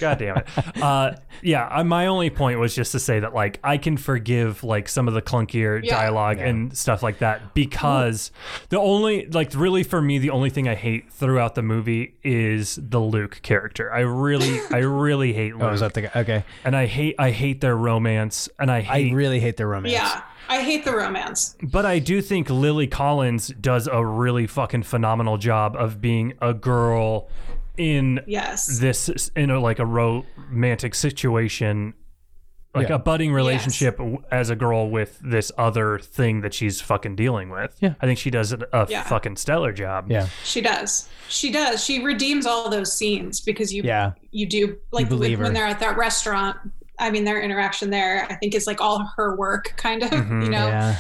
God damn it. Uh, yeah, my only point was just to say that like I can forgive like some of the clunkier Yeah. dialogue and stuff like that because the only like really for me the only thing I hate throughout the movie is the Luke character. I really I really hate Luke. Oh, is that the guy? Okay. and I hate I hate their romance and I I really hate their romance. Yeah. I hate the romance. but I do think Lily Collins does a really fucking phenomenal job of being a girl in Yes. this in a like a romantic situation like Yeah. a budding relationship w as a girl with this other thing that she's fucking dealing with Yeah. i think she does a, a Yeah. fucking stellar job Yeah. She does. She does. She redeems all those scenes because you Yeah. you do like believe when her. they're at that restaurant. I mean, their interaction there, I think, is like all her work, kind of. Mm-hmm. You know. Yeah.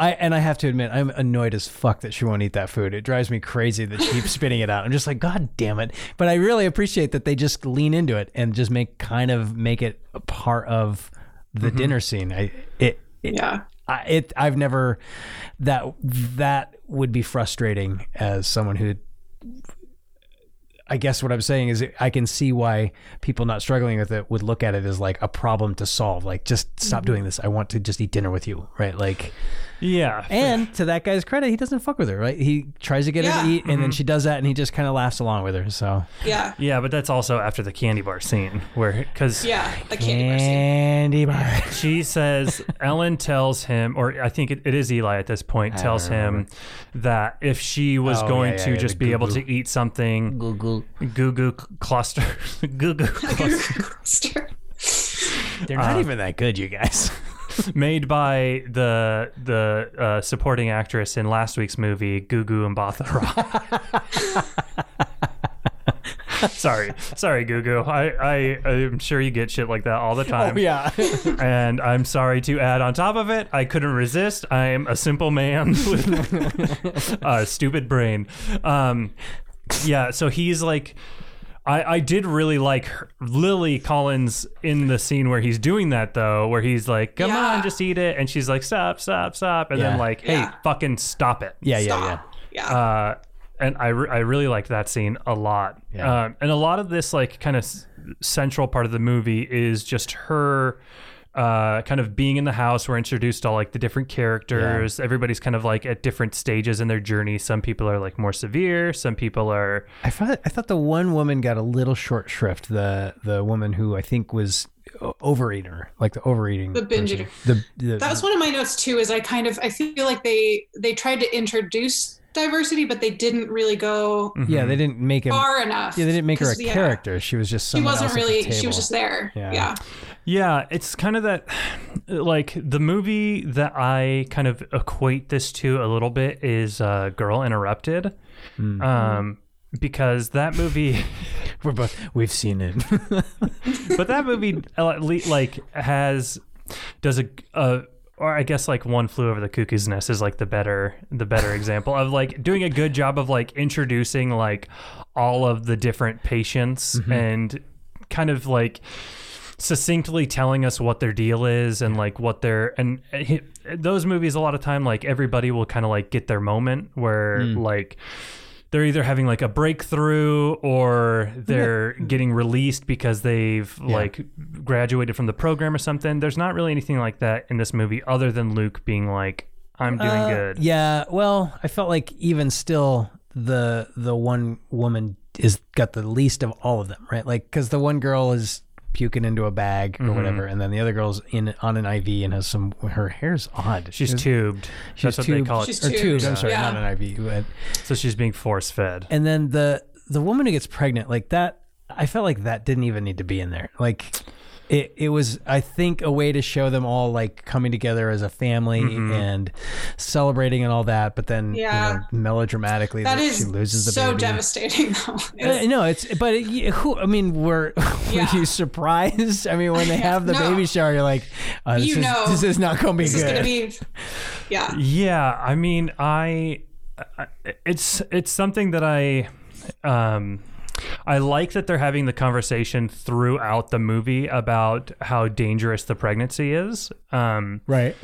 I and I have to admit, I'm annoyed as fuck that she won't eat that food. It drives me crazy that she keeps spitting it out. I'm just like, God damn it! But I really appreciate that they just lean into it and just make kind of make it a part of the mm-hmm. dinner scene. I it, it Yeah. I, it I've never that that would be frustrating as someone who I guess what I'm saying is I can see why people not struggling with it would look at it as like a problem to solve. Like, just stop mm-hmm. doing this. I want to just eat dinner with you, right? Like, yeah and to that guy's credit, he doesn't fuck with her, right? He tries to get her Yeah. to eat, and then mm-hmm. she does that, and he just kind of laughs along with her. So, Yeah. yeah but that's also after the candy bar scene where because Yeah. The candy bar scene. Candy bar. she says ellen tells him or i think it, it is eli at this point tells him that if she was Oh, going yeah, yeah, to yeah, just the be able goo-goo. to eat something Google. goo goo cluster goo goo cluster They're not uh, even that good, you guys. made by the the uh, supporting actress in last week's movie Gugu Mbatha-Raw. sorry, sorry, Gugu. I I I'm sure you get shit like that all the time. Oh yeah. And I'm sorry to add on top of it, I couldn't resist. I am a simple man with a stupid brain. Um, yeah, so he's like, I, I did really like her, Lily Collins in the scene where he's doing that though, where he's like, "Come Yeah. on, just eat it," and she's like, "Stop, stop, stop," and Yeah. then like, "Hey, Yeah. fucking stop it." yeah, yeah, yeah. Yeah. uh, and I, re- I really liked that scene a lot. Yeah. Um, and a lot of this like kind of s- central part of the movie is just her uh, kind of being in the house. We're introduced to all like the different characters. Everybody's kind of like at different stages in their journey. Some people are like more severe. Some people are I thought I thought the one woman got a little short shrift. The the woman who I think was o- overeater, like the overeating. The binge person. eater. The, the that was one of my notes too is i kind of i feel like they they tried to introduce diversity but they didn't really go yeah. They didn't make it far enough Yeah, they didn't make her a yeah, character. She was just she wasn't else at the really she was just there Yeah. yeah Yeah, it's kind of that like the movie that I kind of equate this to a little bit is uh, Girl Interrupted. Hmm. Um because that movie We're both we've seen it. but that movie uh, le- like has does a uh or I guess like one flew over the cuckoo's nest is like the better the better example of like doing a good job of like introducing like all of the different patients and kind of like succinctly telling us what their deal is and like what their and uh, those movies a lot of time like everybody will kind of like get their moment where like they're either having like a breakthrough or they're getting released because they've like graduated from the program or something. There's not really anything like that in this movie other than Luke being like, I'm doing Uh, good. Yeah. Well, I felt like even still, the the one woman is got the least of all of them, right? Like, because the one girl is puking into a bag Mm-hmm. or whatever, and then the other girl's in on an IV and has some. Her hair's odd. She's She's- tubed. She's That's what they call it. She's or tubed, tubes. I'm sorry, yeah. not an IV. but- so she's being force fed. And then the the woman who gets pregnant, like that, I felt like that didn't even need to be in there. Like it, it was, I think, a way to show them all like coming together as a family Mm-hmm. and celebrating and all that. But then, Yeah. you know, melodramatically, that that is she loses the so baby. devastating though Uh, no, it's but it, who? I mean, were were Yeah. you surprised? I mean, when they have the No. baby shower, you're like, uh, this You is know. this is not going to be this is good. gonna be Yeah. Yeah, I mean, I, I it's it's something that I um I like that they're having the conversation throughout the movie about how dangerous the pregnancy is. Um Right.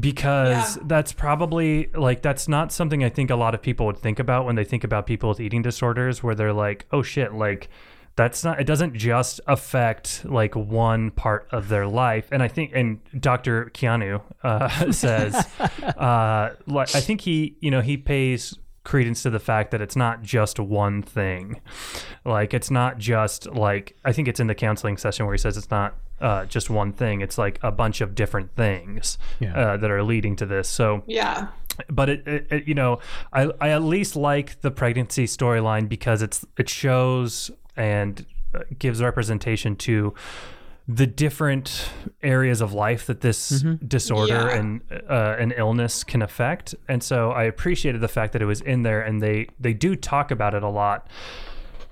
because Yeah. that's probably like that's not something I think a lot of people would think about when they think about people with eating disorders where they're like, "Oh shit, like that's not it doesn't just affect like one part of their life." And I think and Dr. Keanu uh, says uh like I think he, you know, he pays credence to the fact that it's not just one thing. Like it's not just like I think it's in the counseling session where he says it's not uh, just one thing. It's like a bunch of different things Yeah. uh, that are leading to this. So, Yeah. but it, it, it you know, I I at least like the pregnancy storyline because it's it shows and uh, gives representation to the different areas of life that this disorder Yeah. and uh, an illness can affect. And so I appreciated the fact that it was in there, and they they do talk about it a lot.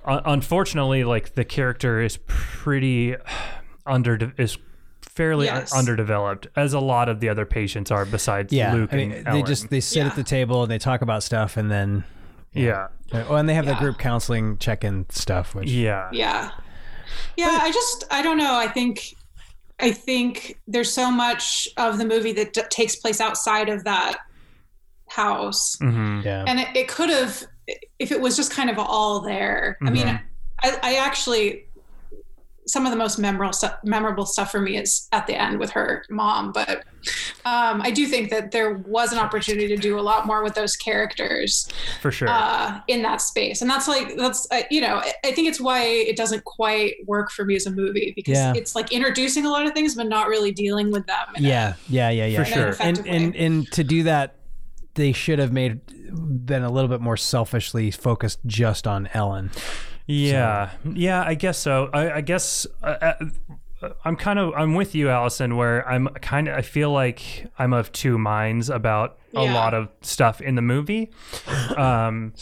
Un- unfortunately, like the character is pretty under is fairly Yes. underdeveloped, as a lot of the other patients are. Besides Yeah. Luke I mean, and they Ellen. just they sit Yeah. at the table and they talk about stuff, and then yeah oh, and they have the group counseling check-in stuff, which yeah Yeah. Yeah, I just I don't know. I think I think there's so much of the movie that d- takes place outside of that house. hmm yeah. And it, it could have if it was just kind of all there. I mean, Mhm. I, I actually some of the most memorable stuff, memorable stuff for me is at the end with her mom, but um, I do think that there was an opportunity to do a lot more with those characters for sure. uh, in that space. And that's like, that's, uh, you know, I- think it's why it doesn't quite work for me as a movie because Yeah. it's like introducing a lot of things, but not really dealing with them. Yeah, yeah, yeah, yeah. For sure. And and and to do that, they should have made been a little bit more selfishly focused just on Ellen. Yeah, yeah, I guess so. I, I guess uh, uh, I'm kind of I'm with you, Allison. Where I'm kind of I feel like I'm of two minds about a lot of stuff in the movie. Um,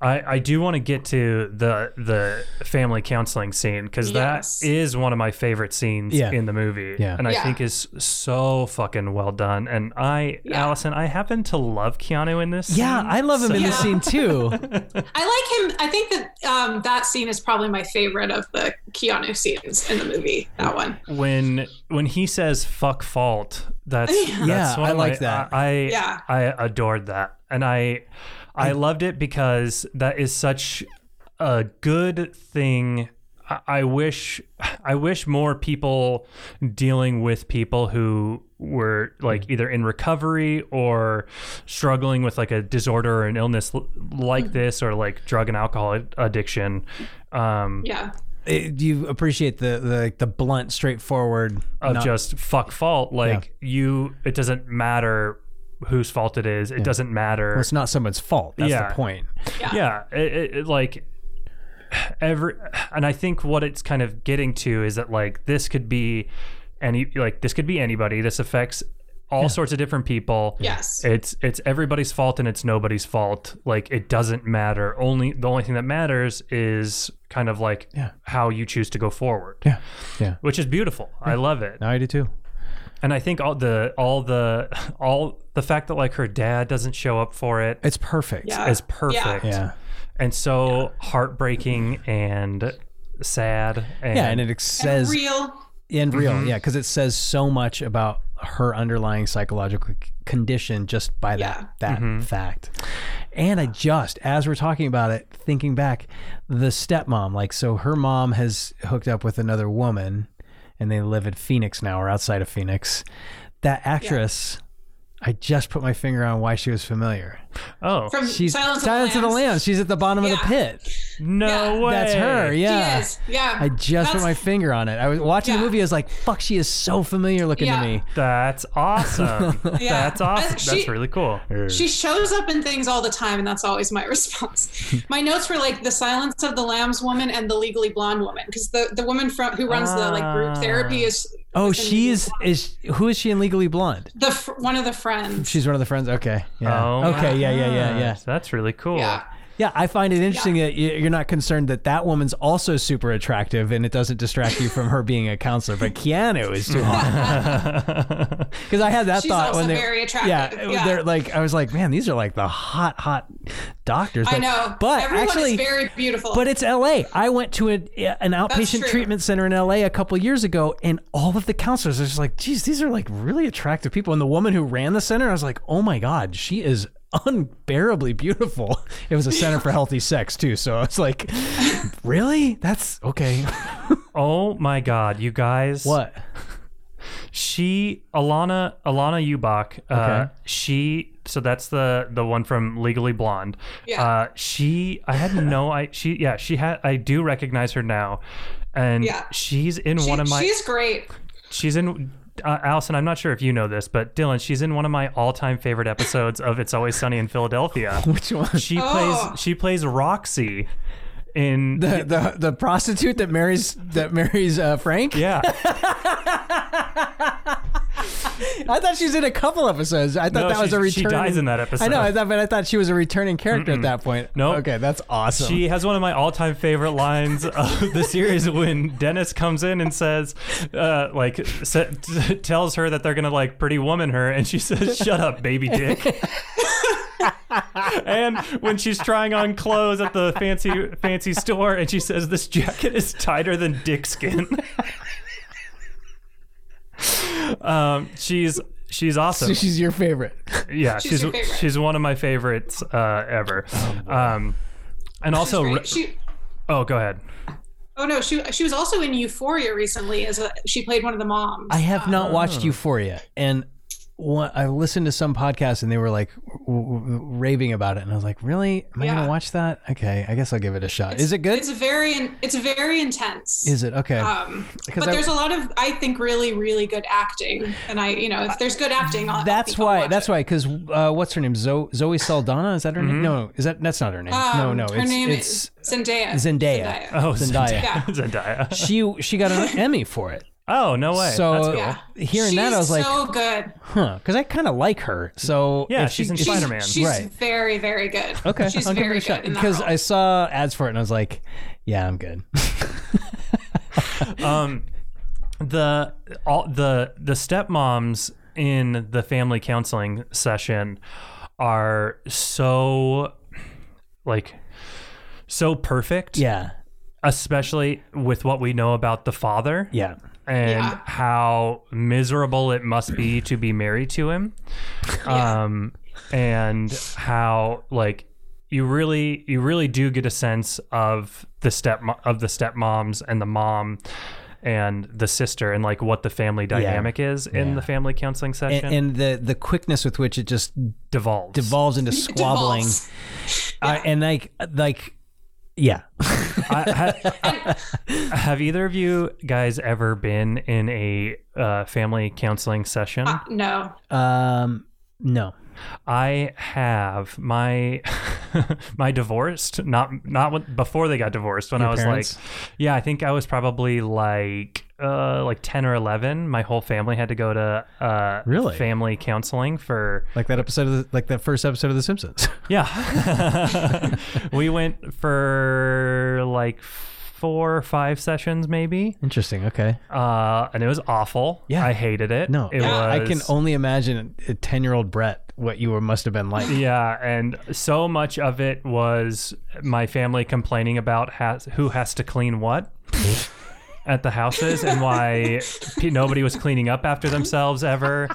I I do want to get to the the family counseling scene because Yes. that is one of my favorite scenes Yeah. in the movie, Yeah. and I Yeah. think is so fucking well done. And I, Yeah. Allison, I happen to love Keanu in this. Yeah, scene. I love him in Yeah. this scene too. I like him. I think that um, that scene is probably my favorite of the Keanu scenes in the movie. That one. when when he says "fuck fault," that's Yeah. that's Yeah, one I like my- that. I Yeah. I adored that, and I I loved it because that is such a good thing. I- I wish I wish more people dealing with people who were like either in recovery or struggling with like a disorder or an illness l- like this or like drug and alcohol addiction. Um Yeah. Eh, Do you appreciate the the the blunt, straightforward of not- just fuck fault? Like you it doesn't matter whose fault it is it doesn't matter Well, it's not someone's fault. That's Yeah. the point. Yeah. yeah it, it, it, like every and i think what it's kind of getting to is that like this could be any like this could be anybody this affects all sorts of different people Yes. it's it's everybody's fault and it's nobody's fault like it doesn't matter only the only thing that matters is kind of like Yeah. how you choose to go forward Yeah, yeah. which is beautiful i love it No, I do too. And I think all the all the all the fact that like her dad doesn't show up for it It's perfect. Yeah. is perfect Yeah. and so heartbreaking and sad and, Yeah, and it says Real. and real, Mm-hmm. yeah, because it says so much about her underlying psychological condition just by Yeah. that that Mm-hmm. fact. And I just, as we're talking about it, thinking back, the stepmom, like, so her mom has hooked up with another woman, and they live in Phoenix now, or outside of Phoenix. That actress, I just put my finger on why she was familiar. oh From She's Silence, Silence of the Lambs. She's at the bottom of the pit. no Yeah. way That's her. Yeah. She is. Yeah. I just put my finger on it. I was watching the movie. I was like, "Fuck, she is so familiar looking Yeah. to me." that's awesome Yeah. that's awesome That's- that's really cool She shows up in things all the time, and that's always my response. my notes were like the Silence of the Lambs woman and the Legally Blonde woman, because the the woman from who runs the like group Ah. therapy is Oh, was in she's is who is she in Legally Blonde? the fr- one of the friends. She's one of the friends. Okay. Yeah. Oh, okay. Yeah. Yeah. Yeah. Yeah. gosh, that's really cool yeah, Yeah, I find it interesting that you're not concerned that that woman's also super attractive and it doesn't distract you from her being a counselor. But Keanu is too hot. Because I had that She's thought also when they, very attractive, Yeah, yeah. they're like, I was like, man, these are like the hot, hot doctors. I know. but Everyone actually, is very beautiful. but it's L.A. I went to a, an outpatient treatment center in L.A. a couple years ago, and all of the counselors are just like, geez, these are like really attractive people. And the woman who ran the center, I was like, oh my god, she is unbearably beautiful. It was a center for healthy sex too, so I was like, really? That's okay. Oh my god, you guys. What? She Alanna Alanna Ubach. Uh, Okay. She so that's the the one from Legally Blonde. Yeah. Uh, she I had no I she yeah she had I do recognize her now, and Yeah. she's in She- one of my she's great. she's in. Uh, Allison, I'm not sure if you know this, but Dylan, she's in one of my all-time favorite episodes of It's Always Sunny in Philadelphia. Which one? She Oh. plays she plays Roxy in The, the the prostitute that marries that marries uh, Frank. yeah. I thought she was in a couple episodes. I thought No, that was a she- return. she dies in that episode. I know, I thought, but I thought she was a returning character at that point. Nope. Okay, that's awesome. She has one of my all-time favorite lines of the series when Dennis comes in and says, uh, like, sa- t- tells her that they're gonna like pretty woman her, and she says, "Shut up, baby dick." and when she's trying on clothes at the fancy fancy store, and she says, "This jacket is tighter than dick skin." Um, she's she's awesome. so she's your favorite. yeah, She's she's favorite. she's one of my favorites uh, ever. um, and She's also, great. She, oh, go ahead. oh no, she she was also in Euphoria recently as a she played one of the moms. I have not Oh. watched Euphoria, and one, I listened to some podcasts and they were like w- w- raving about it, and I was like, really? Am I Yeah. gonna watch that? Okay, I guess I'll give it a shot. Is it good? It's very it's very intense. Is it okay? um, but I- there's a lot of I think really really good acting, and I you know if there's good acting, I'll, that's I'll why. watch That's it. why. Because uh, what's her name? Zo- Zoe Saldana. Is that her name? No, is that that's not her name? no, Um, no. her it's, name it's is Zendaya. Zendaya. Oh, Zendaya. Yeah. Zendaya. she she got an Emmy for it. Oh, no way. So That's cool. Yeah. hearing She's that, I was like, so good. huh? Because I kind of like her. So Yeah, if she- she's in if Spider-Man. She's Right. very very good. Okay, she's I'll give it very a shot good in that because role. I saw ads for it and I was like, yeah, I'm good. um, the all the the stepmoms in the family counseling session are so like so perfect. yeah, Especially with what we know about the father. yeah. And Yeah. how miserable it must be to be married to him Yeah. um and how like you really you really do get a sense of the step of the stepmoms and the mom and the sister and like what the family dynamic is in Yeah. the family counseling session And, and the the quickness with which it just devolves devolves into squabbling, Devolves. uh, and like like yeah. I, ha, have either of you guys ever been in a uh, family counseling session Uh, no. um, no. I have my my divorced not not when, before they got divorced when Your I was parents? like yeah I think I was probably like uh like 10 or 11 my whole family had to go to uh Really? family counseling for Like that episode of the, like that first episode of The Simpsons. yeah we went for like four or five sessions maybe Interesting. Okay. uh and it was awful Yeah. I hated it No, it I was I can only imagine a ten year old Brett what you were must have been like. Yeah, and so much of it was my family complaining about has, who has to clean what at the houses and why nobody was cleaning up after themselves ever.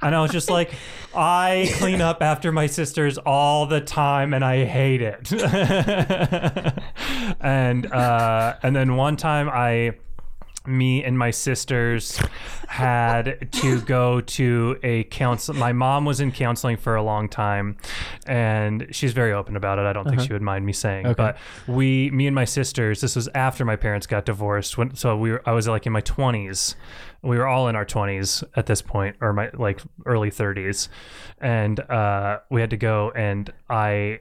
And I was just like, I clean up after my sisters all the time, and I hate it. and uh, and then one time I me and my sisters had to go to a counsel. My mom was in counseling for a long time, and she's very open about it. I don't think she would mind me saying. Okay. But we, me and my sisters, this was after my parents got divorced. When so we were, I was like in my twenties. We were all in our twenties at this point, or my like early thirties, and uh, we had to go. And I,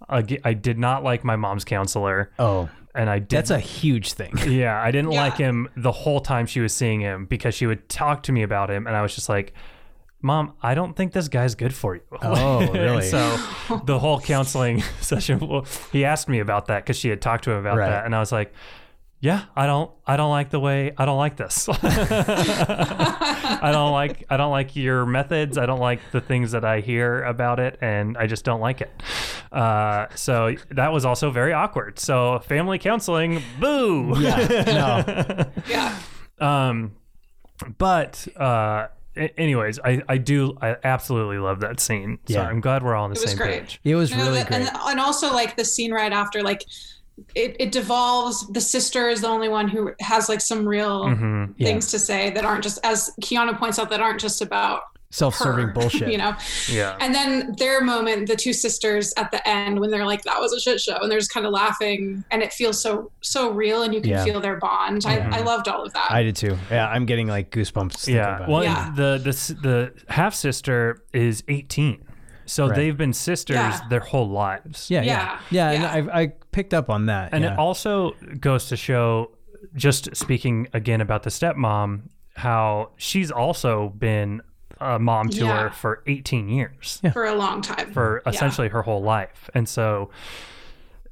I did not like my mom's counselor, Oh, and I did that's a huge thing. yeah, I didn't Yeah. like him the whole time she was seeing him because she would talk to me about him, and I was just like, Mom, I don't think this guy's good for you. Oh, And really? so the whole counseling session, well, he asked me about that because she had talked to him about Right. that, and I was like, "Yeah, I don't, I don't like the way, I don't like this. I don't like, I don't like your methods. I don't like the things that I hear about it, and I just don't like it." Uh, so that was also very awkward. So family counseling, boo. Yeah. No. Yeah. Um, but uh, anyways, I I do I absolutely love that scene. So Yeah. I'm glad we're all on the It was same great. page. It was You know, really the- great. And, and also like the scene right after, like it, it devolves. The sister is the only one who has like some real Mhm. Yeah. things to say that aren't just, as Kiana points out, that aren't just about Self-serving her, bullshit. You know, Yeah. and then their moment, the two sisters at the end, when they're like, "That was a shit show," and they're just kind of laughing, and it feels so so real, and you can Yeah. feel their bond. I, I loved all of that. I did too. Yeah, I'm getting like goosebumps. yeah. about Well, it. Yeah. the the the half sister is 18, so Right. they've been sisters Yeah. their whole lives. yeah, yeah, Yeah, yeah. yeah. And I, I picked up on that. And yeah. it also goes to show, just speaking again about the stepmom, how she's also been a mom to Yeah. her for 18 years. for a long time. for Yeah. essentially her whole life, and so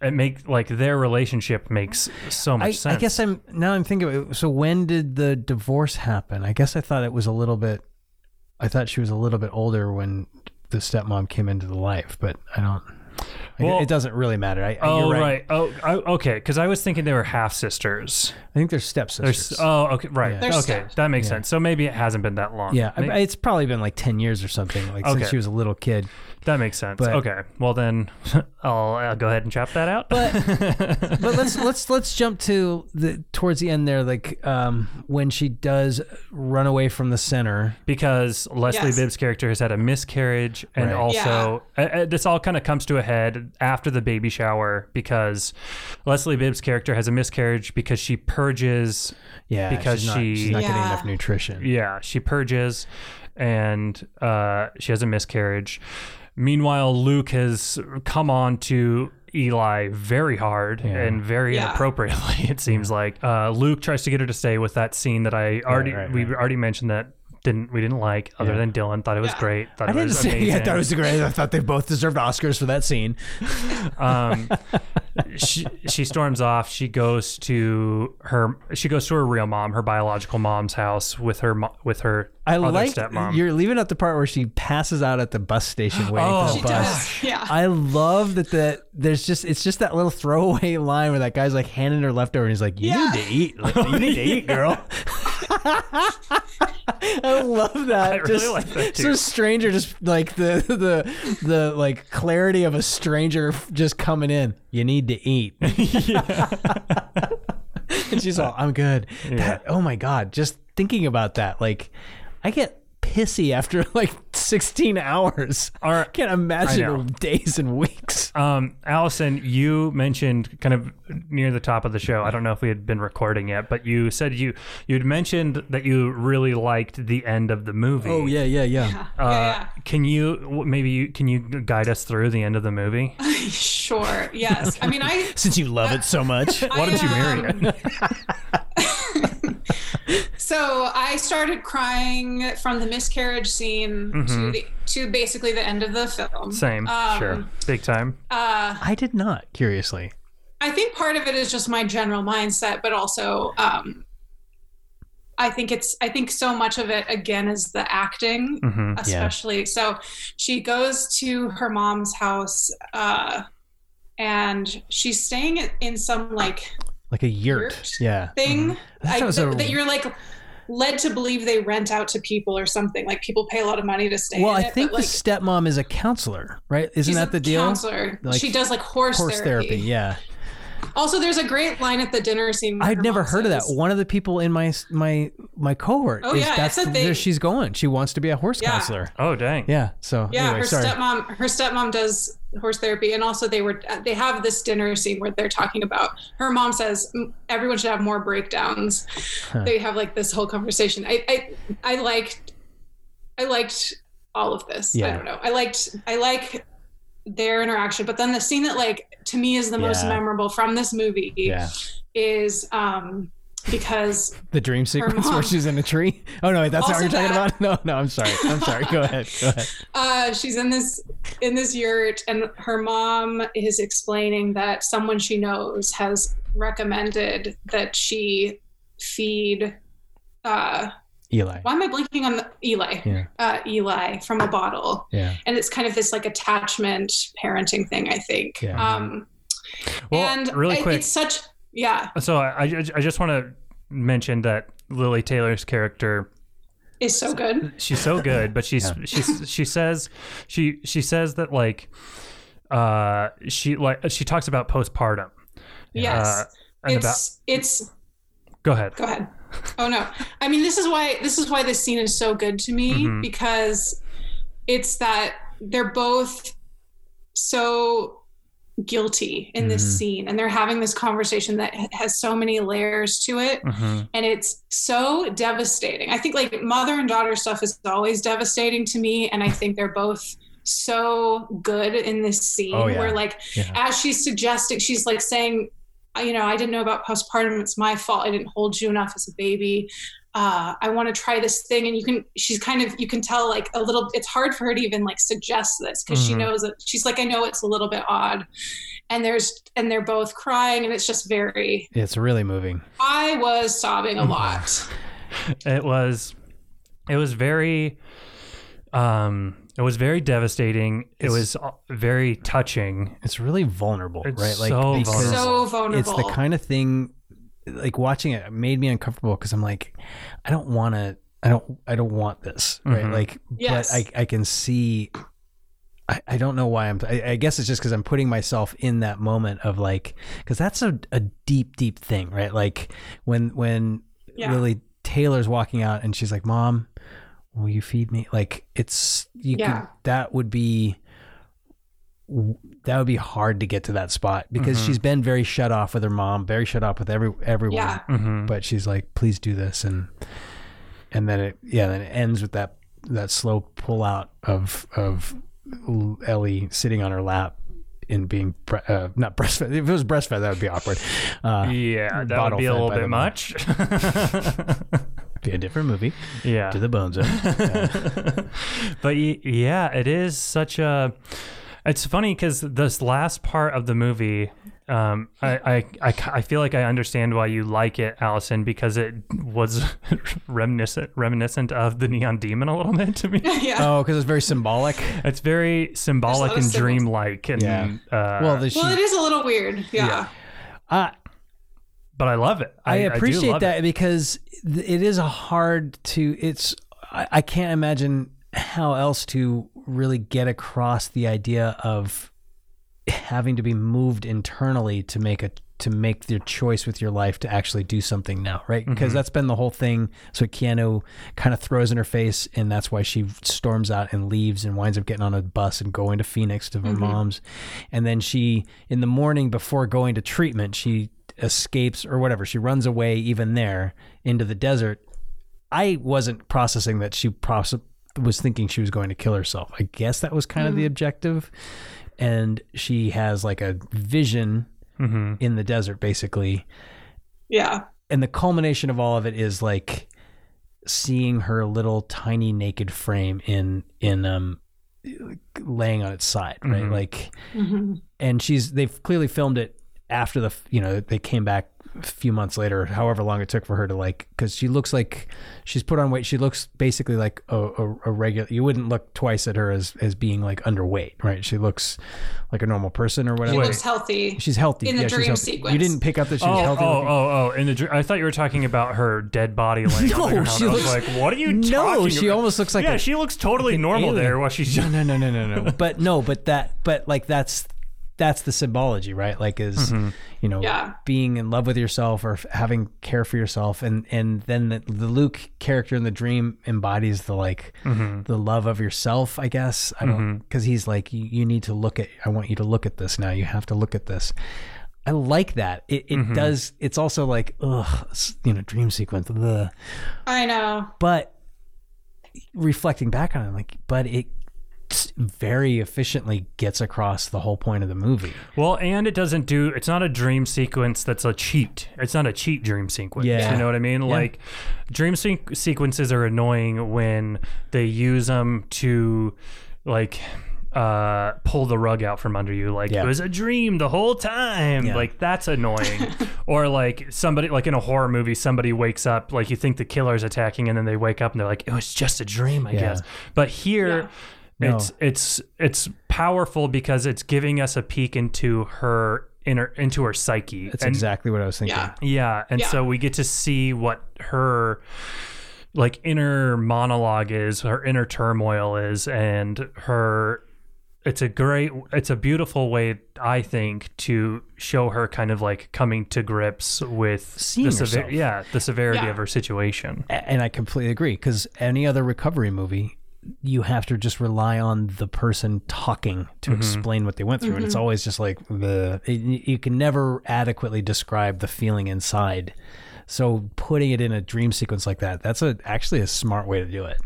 it make like their relationship makes so much I, sense. I guess I'm now I'm thinking of it. So when did the divorce happen? I guess I thought it was a little bit. I thought she was a little bit older when the stepmom came into the life, but I don't. I- Well- it doesn't really matter. I, Oh you're right. Oh, I, okay. Because I was thinking they were half sisters. I think they're stepsisters. There's. Oh, okay. Right. Yeah. Okay, steps. that makes sense. So maybe it hasn't been that long. yeah, I- Ma- it's probably been like ten years or something. Like Okay. since she was a little kid. that makes sense. but- okay. Well then, I'll, uh go ahead and chop that out. But let's let's let's jump to the towards the end there, like um, when she does run away from the center. because Leslie Yes. Bibb's character has had a miscarriage, and Right. also uh, uh, this all kind of comes to a head after the baby shower because Leslie Bibb's character has a miscarriage because she purges. Yeah, Because she's not, she- she's not getting enough nutrition. Yeah, she purges, and uh, she has a miscarriage. Meanwhile, Luke has come on to Eli very hard and very Yeah. inappropriately. It seems like uh, Luke tries to get her to stay with that scene that I already right, we right. already mentioned that didn't we didn't like other Yeah. than Dylan thought it was Yeah. great. Thought I it didn't was say. Yeah, I thought it was great. I thought they both deserved Oscars for that scene. um, she she storms off. She goes to her she goes to her real mom, her biological mom's house with her mo- with her I other like stepmom. you're leaving out the part where she passes out at the bus station waiting Oh, for the She bus. does. Yeah. I love that the there's just it's just that little throwaway line where that guy's like handing her leftover and he's like, You Yeah. need to eat. Like, you need to eat, girl. I love that. I really just, like that, So too. stranger just like the the the like clarity of a stranger just coming in. You need to eat. and she's all, I'm good. That, oh my God. Just thinking about that, like I get pissy after like 16 hours. All right. I can't I imagine days and weeks. Um, Allison, you mentioned kind of near the top of the show. I don't know if we had been recording yet, but you said you you'd mentioned that you really liked the end of the movie. Oh yeah, yeah, yeah. Uh, yeah, Can you maybe you can you guide us through the end of the movie? Sure. Yes. I mean, I Since you love it so much. Why don't you marry um, it? So I started crying from the miscarriage scene to the to basically the end of the film. Mm-hmm. Same, Um, sure, big time. Uh, I did not, curiously. I think part of it is just my general mindset, but also um, I think it's I think so much of it again is the acting, hmm especially. So she goes to her mom's house, uh, and she's staying in- in some like Like a yurt. Yurt? Yeah. thing That I- was that, a- that you're like led to believe they rent out to people or something. Like people pay a lot of money to stay. Well, in I it, think but, the like, stepmom is a counselor, right? Isn't she's that a the deal? Counselor. Like she does like horse, Horse therapy. Yeah. Also, there's a great line at the dinner scene. I'd never mom heard of that. One of the people in my my my cohort Oh, is yeah, that's it's where she's going. She wants to be a horse Yeah. counselor. Oh dang. Yeah. So Yeah, anyway, her sorry. stepmom. Her stepmom does horse therapy, and also they were they have this dinner scene where they're talking about. Her mom says "Mm, everyone should have more breakdowns. They have like this whole conversation. I I I liked I liked all of this. Yeah. I don't know. I liked I like their interaction, but then the scene that like to me is the most memorable from this movie Yeah. is um because The dream sequence where she's in a tree. Oh no, wait, that's not what you're talking that. about. No, no, I'm sorry. I'm sorry. Go ahead. Go ahead. uh, she's in this in this yurt, and her mom is explaining that someone she knows has recommended that she feed. Uh, Eli. why am I blinking on the Eli? Yeah. Uh, Eli from a bottle, Yeah. and it's kind of this like attachment parenting thing. I think. Yeah. Um, Well, and really it- quick. it's such yeah. So I, I I just want to mention that Lili Taylor's character Is so good. she's so good but she's she's she says she she says that like uh she like she talks about postpartum Yes. uh, and about it's it's go ahead go ahead oh no i mean this is why this is why this scene is so good to me Mhm. because it's that they're both so guilty in this Mhm. scene and they're having this conversation that has so many layers to it Mhm. and it's so devastating i think like mother and daughter stuff is always devastating to me and i think they're both so good in this scene Oh, yeah. where like Yeah. as she's suggesting she's like saying "I- you know i didn't know about postpartum. It's my fault. I didn't hold you enough as a baby. Uh, i want to try this thing and you can she's kind of you can tell like a little it's hard for her to even like suggest this because she Mhm. knows that she's like i know it's a little bit odd. And there's and they're both crying and it's just very It's really moving. i was sobbing a lot. It was it was very um it was very devastating it was uh, very touching It's really vulnerable, It's right? Like so because vulnerable. so vulnerable it's the kind of thing like watching it made me uncomfortable because I'm like, I don't want to. I don't. I don't want this, right? Mhm. Like, Yes. but I I can see. I, I don't know why I'm. I, I guess it's just because I'm putting myself in that moment of like, because that's a, a deep, deep thing, right? Like when when Yeah. Lili Taylor's walking out and she's like, "Mom, will you feed me?" Like it's you Yeah. could that would be that would be hard to get to that spot because Mhm. she's been very shut off with her mom, very shut off with every everyone. yeah Mhm. But she's like, "Please do this," and and then it yeah, then it ends with that that slow pull out of of Ellie sitting on her lap and being bre- uh, not breastfed. If it was breastfed, that would be awkward. Uh, yeah that would be a little bit much be a different movie. yeah To the bone zone. Yeah. but yeah, it is such a. It's funny because this last part of the movie, um, I, I, I, I feel like I understand why you like it, Allison, because it was reminiscent reminiscent of the Neon Demon a little bit to me. yeah oh, because it's very symbolic. It's very symbolic and symbols. dreamlike, and Yeah. uh, well, the, she, well it is a little weird yeah, Yeah. uh, but I love it. I, I, appreciate love that It. because it is a hard to. It's I, I can't imagine how else to really get across the idea of having to be moved internally to make a to make your choice with your life to actually do something now, right? Because Mhm. that's been the whole thing. So Keanu kind of throws in her face, and that's why she storms out and leaves and winds up getting on a bus and going to Phoenix to her Mhm. mom's. And then she, in the morning before going to treatment, she escapes or whatever. She runs away, even there, into the desert. I wasn't processing that she was thinking she was going to kill herself. I guess that was kind of the objective. And she has like a vision hmm in the desert, basically. yeah. And the culmination of all of it is like seeing her little tiny naked frame in in um laying on its side, right? Mhm. Like Mhm. and she's they've clearly filmed it after the you know they came back a few months later however long it took for her to like because she looks like she's put on weight she looks basically like a, a, a regular you wouldn't look twice at her as as being like underweight right she looks like a normal person or whatever She looks healthy. she's healthy in the yeah, dream sequence. you didn't pick up that she Oh, was oh, healthy oh, looking? Oh, oh! In the, dr- I thought you were talking about her dead body laying No, on the ground. she I was looks- like, "What are you no talking she about?" almost looks like yeah, a, she looks totally an normal alien. there while she's no no no no no no but no but that but like that's that's the symbology right like is Mhm. you know Yeah. being in love with yourself or having care for yourself and and then the, the luke character in the dream embodies the like Mhm. the love of yourself i guess i don't because he's like you, you need to look at i want you to look at this now you have to look at this i like that it, it Mhm. does it's also like ugh you know dream sequence ugh. I know. but reflecting back on it, like, but it very efficiently gets across the whole point of the movie. Well, and it doesn't do. It's not a dream sequence that's a cheat. It's not a cheat dream sequence. Yeah. you know what I mean. Like, dream se- sequences are annoying when they use them to, like, uh, pull the rug out from under you. Like Yeah. it was a dream the whole time. Yeah. Like that's annoying. or like somebody, like in a horror movie, somebody wakes up, like you think the killer's attacking, and then they wake up and they're like, it was just a dream, I Yeah. guess. But here. No. It's it's it's powerful because it's giving us a peek into her inner into her psyche. That's and, exactly what I was thinking. Yeah. yeah, and Yeah. so we get to see what her like inner monologue is, her inner turmoil is, and her. It's a great, it's a beautiful way, I think, to show her kind of like coming to grips with Seeing the sever- yeah, the severity Yeah. of her situation. And I completely agree because any other recovery movie, you have to just rely on the person talking to mm-hmm. explain what they went through, and it's mm-hmm. always just like the it, you can never adequately describe the feeling inside. So putting it in a dream sequence like that, that's a actually a smart way to do it.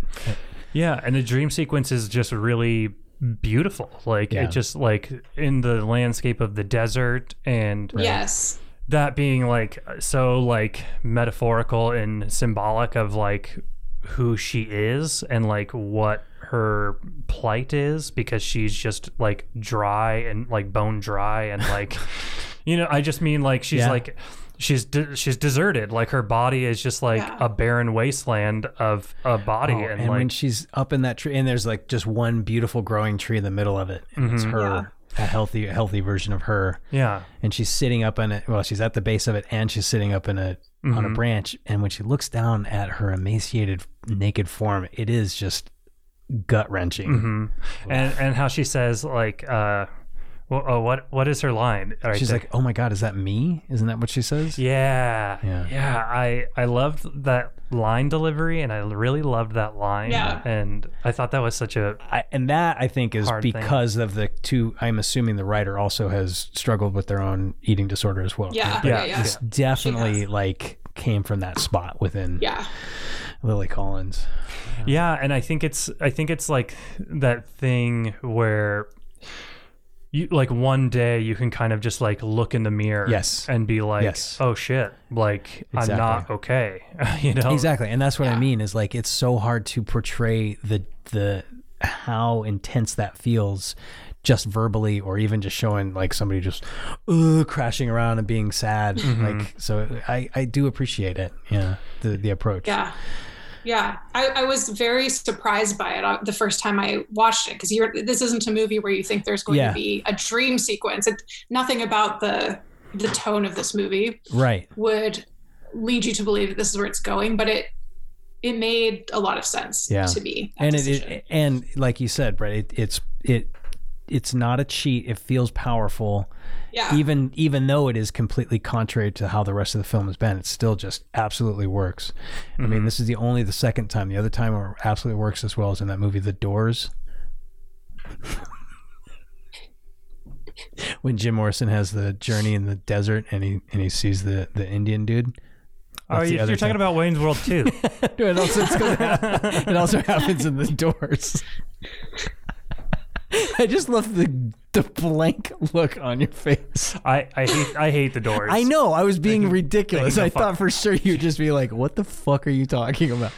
Yeah, and the dream sequence is just really beautiful. Like Yeah. it just like in the landscape of the desert and Yes. that being like so like metaphorical and symbolic of like who she is and like what her plight is because she's just like dry and like bone dry and like you know I just mean like she's Yeah. like she's de- she's deserted like her body is just like Yeah. a barren wasteland of a body Oh, and, and like when she's up in that tree, and there's like just one beautiful growing tree in the middle of it, and it's mm-hmm. her, a healthy, a healthy version of her. yeah and she's sitting up in it. Well, she's at the base of it, and she's sitting up in a on a branch. And when she looks down at her emaciated, naked form, it is just gut wrenching. and and how she says like uh well, oh, what what is her line right She's there? like, "Oh my god, is that me?" Isn't that what she says? yeah, Yeah. yeah i i loved that line delivery and i really loved that line Yeah. and i thought that was such a I, and that I think is Hard thing. because of the two. I'm assuming the writer also has struggled with their own eating disorder as well. Yeah. Yeah. Yeah. Yeah. This definitely like came from that spot within Yeah. Lily Collins. yeah and i think it's i think it's like that thing where you like one day you can kind of just like look in the mirror Yes. and be like Yes. oh shit like i'm not okay you know Exactly, and that's what I mean. Is like it's so hard to portray the the how intense that feels, just verbally, or even just showing like somebody just uh, crashing around and being sad. Like so, I I do appreciate it. Yeah, the the approach. Yeah. Yeah. I, I was very surprised by it uh, the first time I watched it because you're this isn't a movie where you think there's going Yeah. to be a dream sequence. It, nothing about the the tone of this movie Right. would lead you to believe that this is where it's going, but it it made a lot of sense Yeah. to me. and it, it and like you said, Brett, it, it's it it's not a cheat. It feels powerful. yeah. even even though it is completely contrary to how the rest of the film has been, it still just absolutely works. I mean, mm-hmm. this is the only the second time. The other time it absolutely works as well as in that movie, The Doors. when Jim Morrison has the journey in the desert and he and he sees the the Indian dude. oh That's the you, you're, talking about wayne's world too it also it's gonna it also happens in the doors. I just love the the blank look on your face. I, I hate I hate the doors. I know I was being ridiculous. I fuck- thought for sure you'd just be like, "What the fuck are you talking about?"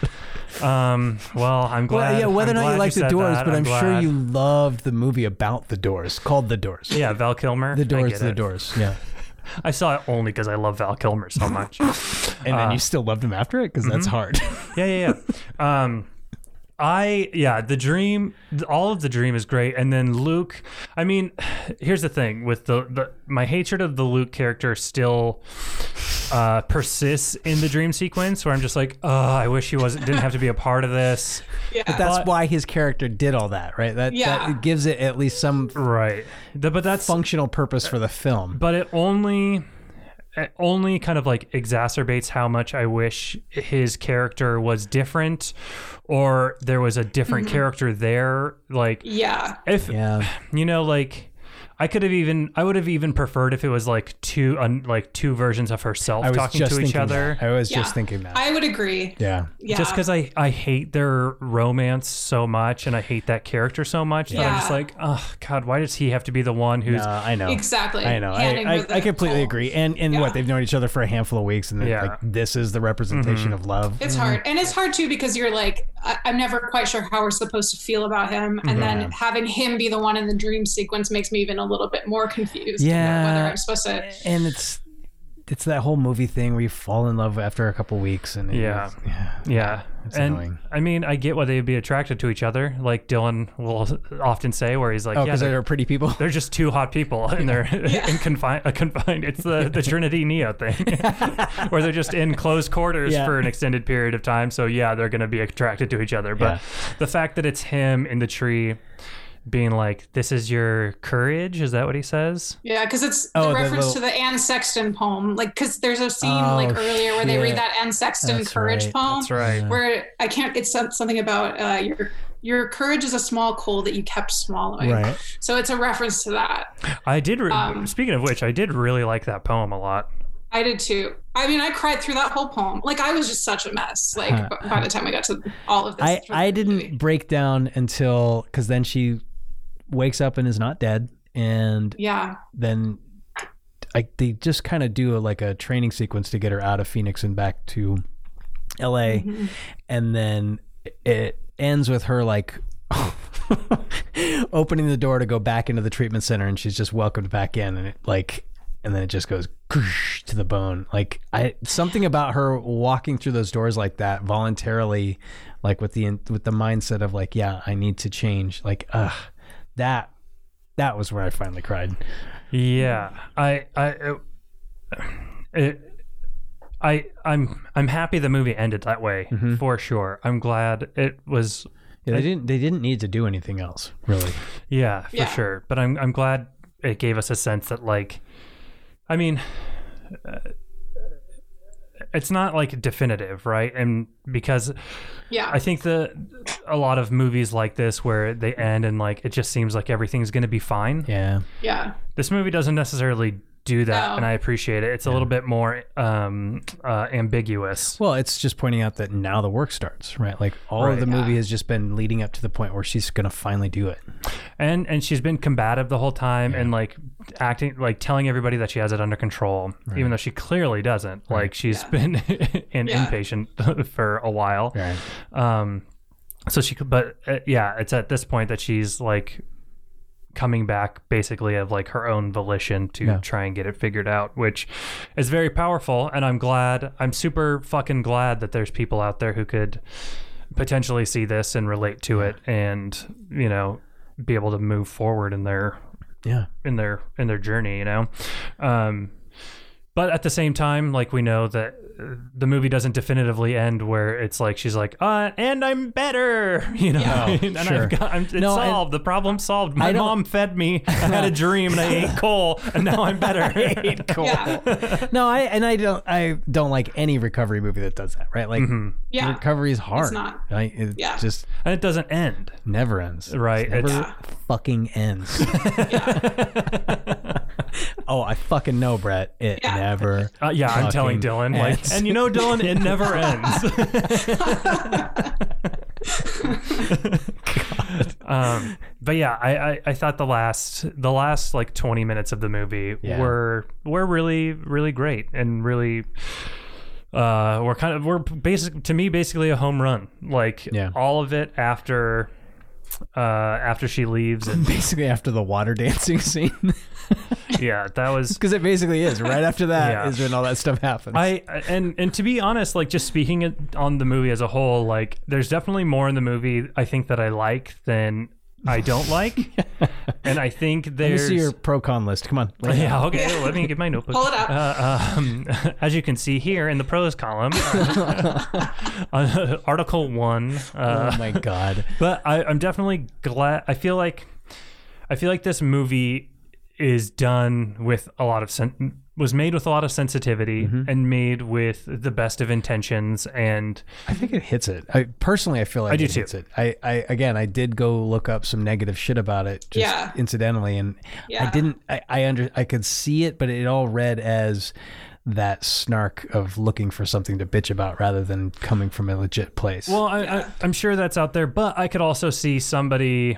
Um. Well, I'm glad. Well, yeah, whether I'm or not you like the Doors, that. but I'm, sure you loved the movie about the Doors called The Doors. Yeah, Val Kilmer. The Doors, The it. Doors. Yeah, I saw it only because I love Val Kilmer so much. and Uh, then you still loved him after it because that's mm-hmm. hard. yeah, yeah, yeah. Um, I yeah, the dream, all of the dream is great, and then Luke. I mean, here's the thing with the the my hatred of the Luke character still uh, persists in the dream sequence, where I'm just like, oh, I wish he wasn't didn't have to be a part of this. yeah. that's But- why his character did all that, right? That, Yeah. that gives it at least some Right. The- but that's functional purpose for the film. but it only it Uh, only kind of like exacerbates how much I wish his character was different or there was a different mm-hmm. character there like yeah. if Yeah, you know like I could have even I would have even preferred if it was like two un, like two versions of herself I was talking just to each thinking other. That. I was Yeah. just thinking that. I would agree. yeah. Yeah. Just because I, I hate their romance so much and I hate that character so much that I'm just Yeah. like, oh God, why does he have to be the one who's No, I know. Exactly. I know. I, Handing her I, the I completely whole- agree. And and Yeah. what they've known each other for a handful of weeks, and then Yeah. like this is the representation mm-hmm. of love. It's mm-hmm. hard. And it's hard too because you're like, I- I'm never quite sure how we're supposed to feel about him. And then mm-hmm. having him be the one in the dream sequence makes me even a little bit more confused. about Yeah. Whether I'm supposed to. and it's it's that whole movie thing where you fall in love after a couple weeks, and it- Yeah. yeah, Yeah. It's and annoying. I mean, I get why they'd be attracted to each other, like Dylan will often say, where he's like, Oh, yeah, they're, they're pretty people. they're just two hot people and they're in confined, uh, confined. It's the, the Trinity Neo thing where they're just in close quarters Yeah. for an extended period of time. So, yeah, they're going to be attracted to each other. But Yeah. the fact that it's him in the tree being like, this is your courage, is that what he says? Yeah, because it's Oh, the the reference little- to the Anne Sexton poem. Like, because there's a scene Oh, like earlier where they read that Anne Sexton That's courage right. poem. That's right. Where I can't. It's something about uh, your your courage is a small coal that you kept swallowing. Right. So it's a reference to that. I did, re- Um, speaking of which, I did really like that poem a lot. I did too. I mean, I cried through that whole poem. Like I was just such a mess. Like b- by the time I got to all of this, I I didn't movie. break down until because then she wakes up and is not dead, and Yeah. then I they just kind of do a, like a training sequence to get her out of Phoenix and back to L.A. Mm-hmm. and then it ends with her like opening the door to go back into the treatment center and she's just welcomed back in and it like and then it just goes to the bone like i something about her walking through those doors like that voluntarily like with the with the mindset of like yeah i need to change like uh that that was where i finally cried Yeah, I, I, it, it, I, I'm, I'm happy the movie ended that way for sure. I'm glad it was. yeah, they didn't they didn't need to do anything else really Yeah, for Yeah. sure. But I'm, I'm glad it gave us a sense that like, I mean. Uh, it's not like definitive, right? And because Yeah. I think the a lot of movies like this where they end and like it just seems like everything's going to be fine. yeah yeah. This movie doesn't necessarily do that, No. and I appreciate it. It's a little bit more um, uh, ambiguous. Well, it's just pointing out that now the work starts, right? Like all of Right. the movie has just been leading up to the point where she's gonna finally do it. and and she's been combative the whole time and like acting like telling everybody that she has it under control even though she clearly doesn't like she's Yeah. been an Yeah. inpatient for a while Right. um so she could but uh, yeah it's at this point that she's like coming back basically of like her own volition to Yeah. try and get it figured out which is very powerful and i'm glad i'm super fucking glad that there's people out there who could potentially see this and relate to it and you know be able to move forward in their Yeah. in their in their journey you know um but at the same time like we know that the movie doesn't definitively end where it's like she's like uh and i'm better you know Yeah. and sure. i've got I'm, it's No, I- solved the problem solved my mom fed me i had a dream and i ate coal and now i'm better Yeah. No, I and I don't I don't like any recovery movie that does that, right? Like Yeah. recovery is hard. It's not. Right? It Yeah. just and it doesn't end never ends. Right, It never it's- fucking ends. oh, I fucking know, Brett. It Yeah. never uh, yeah i'm telling fucking dylan like and you know dylan it never ends um but yeah I, I i thought the last the last like 20 minutes of the movie Yeah. were were really really great and really uh we're kind of we're basic to me basically a home run like Yeah. all of it after uh after she leaves and basically after the water dancing scene. yeah that was Because it basically is. Right after that is Yeah. when all that stuff happens. I and and to be honest, like just speaking it on the movie as a whole, like there's definitely more in the movie I think that I like than I don't like, and I think Let me there's see your pro con list. Come on. lay it yeah out. okay. Let me get my notebook. Pull it up. Uh, um, as you can see here in the pros column, uh, Article One. Uh, oh my god. but I, I'm definitely glad. I feel like I feel like this movie is done with a lot of sen- was made with a lot of sensitivity Mm-hmm. and made with the best of intentions and I think it hits it. I personally, I feel like I do it too. hits it. I, I again, I did go look up some negative shit about it, just Yeah. incidentally, and yeah. I didn't. I, I under, I could see it, but it all read as that snark of looking for something to bitch about rather than coming from a legit place. Well, I, I, I'm sure that's out there, but I could also see somebody,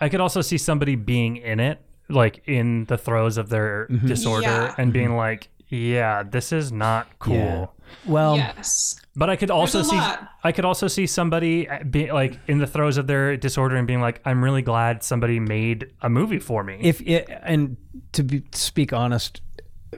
I could also see somebody being in it, like in the throes of their mm-hmm. disorder, Yeah. and being mm-hmm. like, "Yeah, this is not cool." Yeah. well, yes. But I could also see, lot. I could also see somebody uh, be like in the throes of their disorder and being like, "I'm really glad somebody made a movie for me." if it, and to be, speak honest,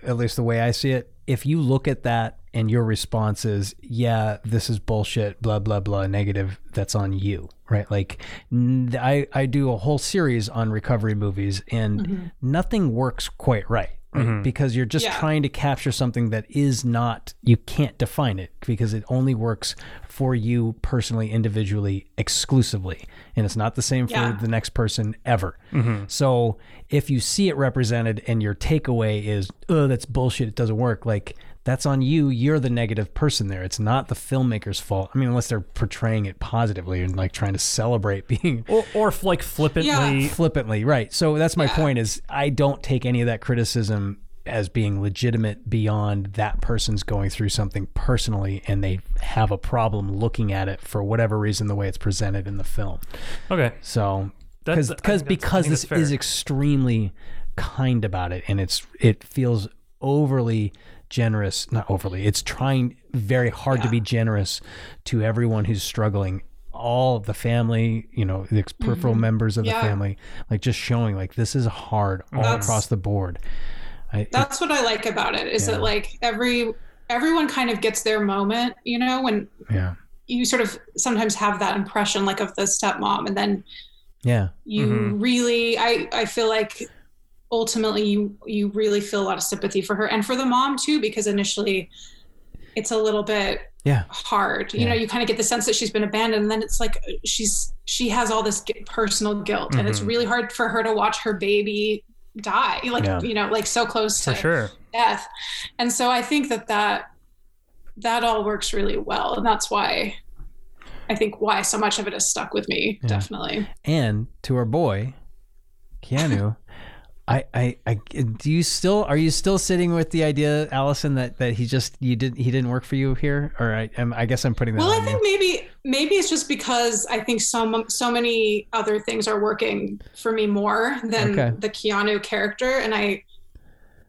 at least the way I see it, if you look at that and your response is, "Yeah, this is bullshit," blah blah blah, negative, that's on you, right? Like, I, I do a whole series on recovery movies, and mm-hmm. nothing works quite right. Right? Mm-hmm. Because you're just Yeah. trying to capture something that is not, you can't define it because it only works for you personally, individually, exclusively. And it's not the same for Yeah. the next person ever. Mm-hmm. So if you see it represented and your takeaway is, oh, that's bullshit, it doesn't work, like that's on you. You're the negative person there. It's not the filmmaker's fault. I mean, unless they're portraying it positively and like trying to celebrate being or, or like flippantly, Yeah. flippantly, right? So that's my Yeah. point is I don't take any of that criticism as being legitimate beyond that person's going through something personally and they have a problem looking at it for whatever reason the way it's presented in the film. okay, So That's- because because think that's- I because this is extremely kind about it and it's it feels overly generous not overly it's trying very hard to be generous to everyone who's struggling. All of the family you know the peripheral members of the Mm-hmm. Family like just showing like this is hard all That's- across the board. I, That's what I like about it is that like every everyone kind of gets their moment, you know, when yeah. you sort of sometimes have that impression like of the stepmom and then yeah. you Mhm. really I I feel like ultimately you you really feel a lot of sympathy for her and for the mom too because initially it's a little bit yeah hard you Yeah. know you kind of get the sense that she's been abandoned and then it's like she's she has all this personal guilt and it's Mhm. really hard for her to watch her baby die like Yeah. you know like so close for to sure. death and so i think that that that all works really well and that's why i think why so much of it has stuck with me Yeah. definitely and to our boy Keanu. I, I, I, do you still are you still sitting with the idea, Allison, that, that he just you didn't he didn't work for you here, or I, am I guess I'm putting that well i think you. maybe maybe it's just because i think so so many other things are working for me more than Okay. the keanu character. And i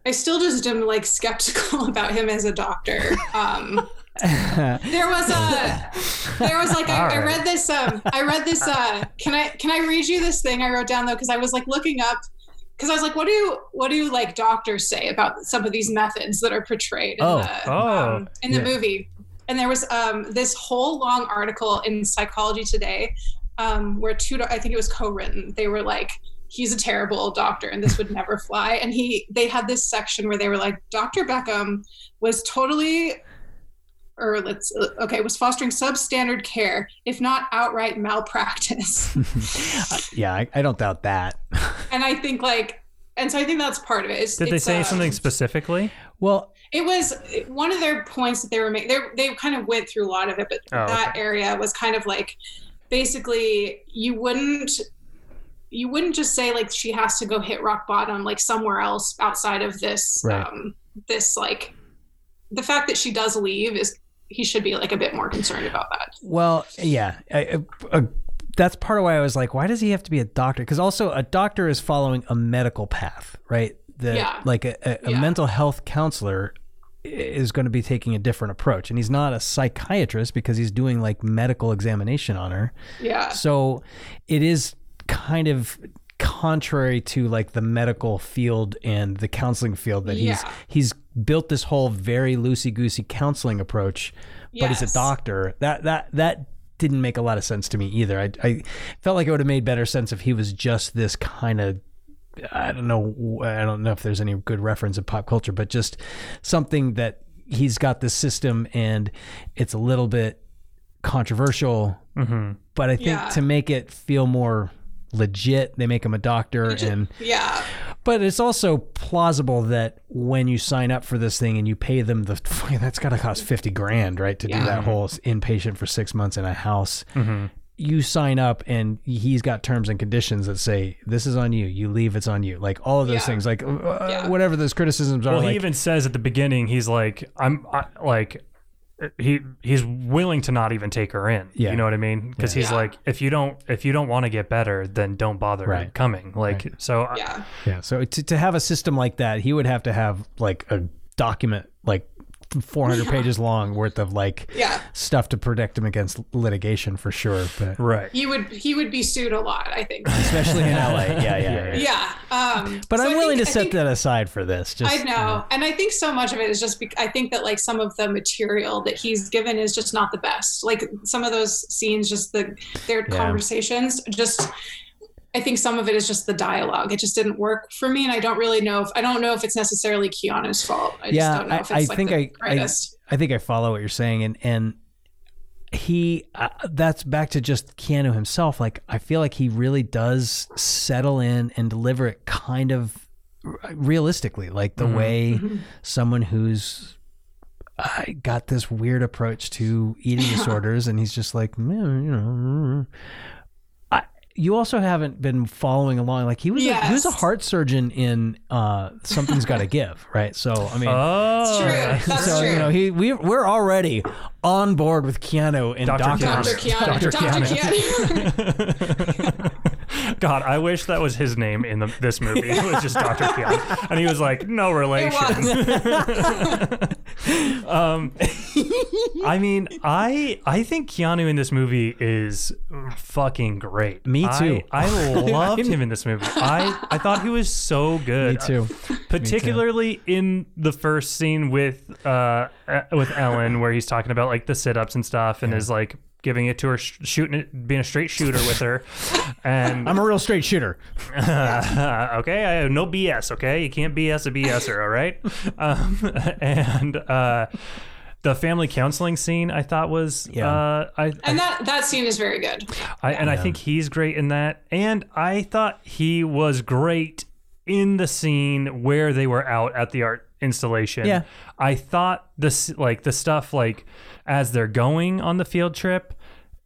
i still just am like skeptical about him as a doctor. Um there was a there was like I, All I read this um i read this uh can i can i read you this thing i wrote down though? Because i was like looking up because i was like what do what do like doctors say about some of these methods that are portrayed in Oh. the Oh. um, in the Yeah. movie and there was um this whole long article in psychology today um where two i think it was co-written they were like he's a terrible doctor and this would never fly and he they had this section where they were like dr beckham was totally or let's okay was fostering substandard care if not outright malpractice yeah, I, I don't doubt that. and i think like and so i think that's part of it it's, Did they say um, something specifically? Well, it was one of their points that they were making they, they kind of went through a lot of it but Oh, that area was kind of like basically you wouldn't you wouldn't just say like she has to go hit rock bottom like somewhere else outside of this Right. um this like the fact that she does leave is he should be like a bit more concerned about that well, yeah. I, I, uh, that's part of why I was like, why does he have to be a doctor? Because also a doctor is following a medical path, right? The, Yeah. Like a, a, a Yeah. mental health counselor is going to be taking a different approach, and he's not a psychiatrist because he's doing like medical examination on her. yeah So it is kind of contrary to like the medical field and the counseling field that he's he's built this whole very loosey goosey counseling approach, but he's a doctor. That that that didn't make a lot of sense to me either. I, I felt like it would have made better sense if he was just this kind of I don't know I don't know if there's any good reference in pop culture, but just something that he's got this system and it's a little bit controversial. Mm-hmm. But I think Yeah. to make it feel more legit, they make him a doctor Ju- and yeah But it's also plausible that when you sign up for this thing and you pay them the that's got to cost 50 grand, right? To do that whole inpatient for 6 months in a house. You sign up and he's got terms and conditions that say this is on you. You leave, it's on you. Like all of those Yeah. things, like uh, Yeah. whatever those criticisms are. Well, like, he even says at the beginning, he's like, I'm I, like, he he's willing to not even take her in. Yeah. You know what I mean? Because he's Yeah. like, if you don't if you don't want to get better, then don't bother Right. coming. Like, so I- Yeah. Yeah. So to, to have a system like that, he would have to have like a document like 400 pages long worth of like Yeah. stuff to protect him against litigation for sure. But right. He would he would be sued a lot, I think. especially in LA. Yeah, yeah. yeah. yeah. Um, But so I'm I willing think- to set think- that aside for this. Just I know, and I think so much of it is just. Be- I think that like some of the material that he's given is just not the best. Like some of those scenes, just the their Yeah. conversations, just. I think some of it is just the dialogue. It just didn't work for me, and I don't really know if I don't know if it's necessarily Keanu's fault. I Yeah, just don't know I- if I it's like think the I- I- I think I follow what you're saying, and and he uh, that's back to just Keanu himself. Like I feel like he really does settle in and deliver it kind of realistically, like the mm-hmm. way mm-hmm. someone who's uh, got this weird approach to eating disorders, and he's just like, "Yeah, you know. Mm, mm, I, you also haven't been following along. Like he was, a, he was a heart surgeon in uh, Something's Got to Give, right? So I mean, Oh, true. That's so true. you know he we we're already on board with Keanu and Dr. Doctor. Dr. Keanu. Dr. Dr. Keanu. Keanu. God, I wish that was his name in the, this movie. It was just Dr. Keanu. And he was like, no relation. Um, I mean, I I think Keanu in this movie is fucking great. Me too. I, I loved him in this movie. I I thought he was so good. Me too. Particularly in the first scene with uh uh, with Ellen, where he's talking about like the sit ups and stuff, and is like giving it to her, shooting it, being a straight shooter with her, and I'm a real straight shooter. okay, I have no BS. Okay, you can't BS a BSer. All right, um, and uh, the family counseling scene I thought was Yeah. uh, I, and that that scene is very good. I and I think he's great in that, and I thought he was great in the scene where they were out at the art installation. Yeah. I thought this like the stuff like as they're going on the field trip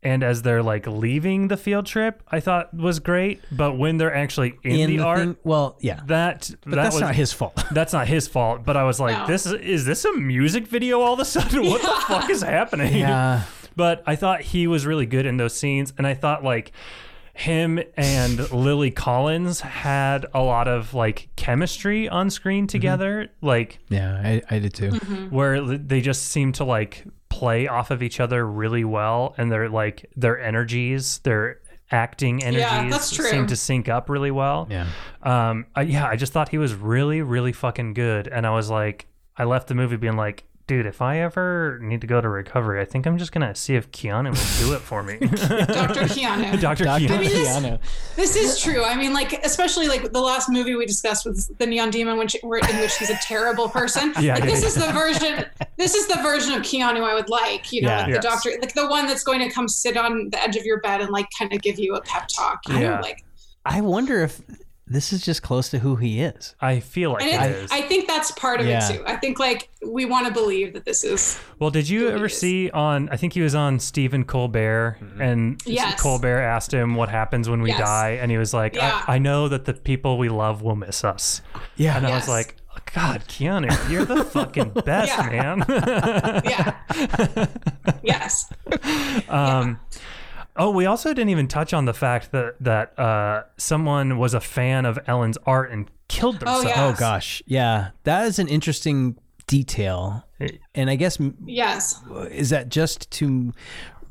and as they're like leaving the field trip, I thought was great. But when they're actually in, In the, the art, thing, well, yeah, that but that that's was not his fault. that's not his fault. But I was like, No. this is is this a music video all of a sudden? What the fuck is happening? yeah, But I thought he was really good in those scenes, and I thought like him and Lily Collins had a lot of like chemistry on screen mm-hmm. together, like yeah, I, I did too. Mm-hmm. where they just seem to like play off of each other really well, and their like their energies, their acting energies that's true. seem to sync up really well. Yeah, Um, I, yeah, I just thought he was really, really fucking good, and I was like, I left the movie being like, dude, if I ever need to go to recovery, I think I'm just gonna see if Keanu will do it for me. Dr. Keanu. Dr. Dr. Keanu. mean, this- Keanu. This is true. I mean, like especially like the last movie we discussed with the Neon Demon, which in which he's a terrible person. Yeah, like, yeah, this yeah. is the version. This is the version of Keanu I would like. You know, Yeah. like Yes. the doctor, like the one that's going to come sit on the edge of your bed and like kind of give you a pep talk. You Yeah. know, like. I wonder if this is just close to who he is. I feel like And it it, is. I think that's part of Yeah. it too. I think like we want to believe that this is. well, did you who ever see on? I think he was on Stephen Colbert, and Yes. Colbert asked him what happens when we Yes. die, and he was like, Yeah. I, "I know that the people we love will miss us," Yeah, and I was like. God, Keanu, you're the fucking best, man. Yeah. yes. Um, Oh, we also didn't even touch on the fact that that uh, someone was a fan of Ellen's art and killed Oh, themselves. Oh gosh, yeah, that is an interesting detail, and I guess Yes. is that just to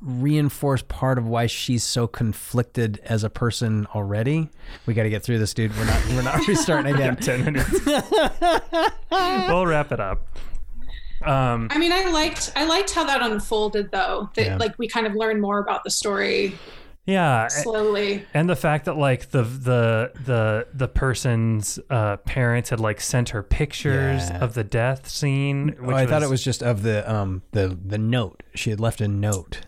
reinforce part of why she's so conflicted as a person already? We got to get through this, dude. We're not we're not restarting again. Ten minutes. we'll wrap it up. Um, I mean, I liked I liked how that unfolded though. That Yeah. like we kind of learned more about the story yeah, slowly. and the fact that like the the the the person's uh, parents had like sent her pictures Yeah. of the death scene. Oh, Which I thought it was just of the um the the note she had left a note.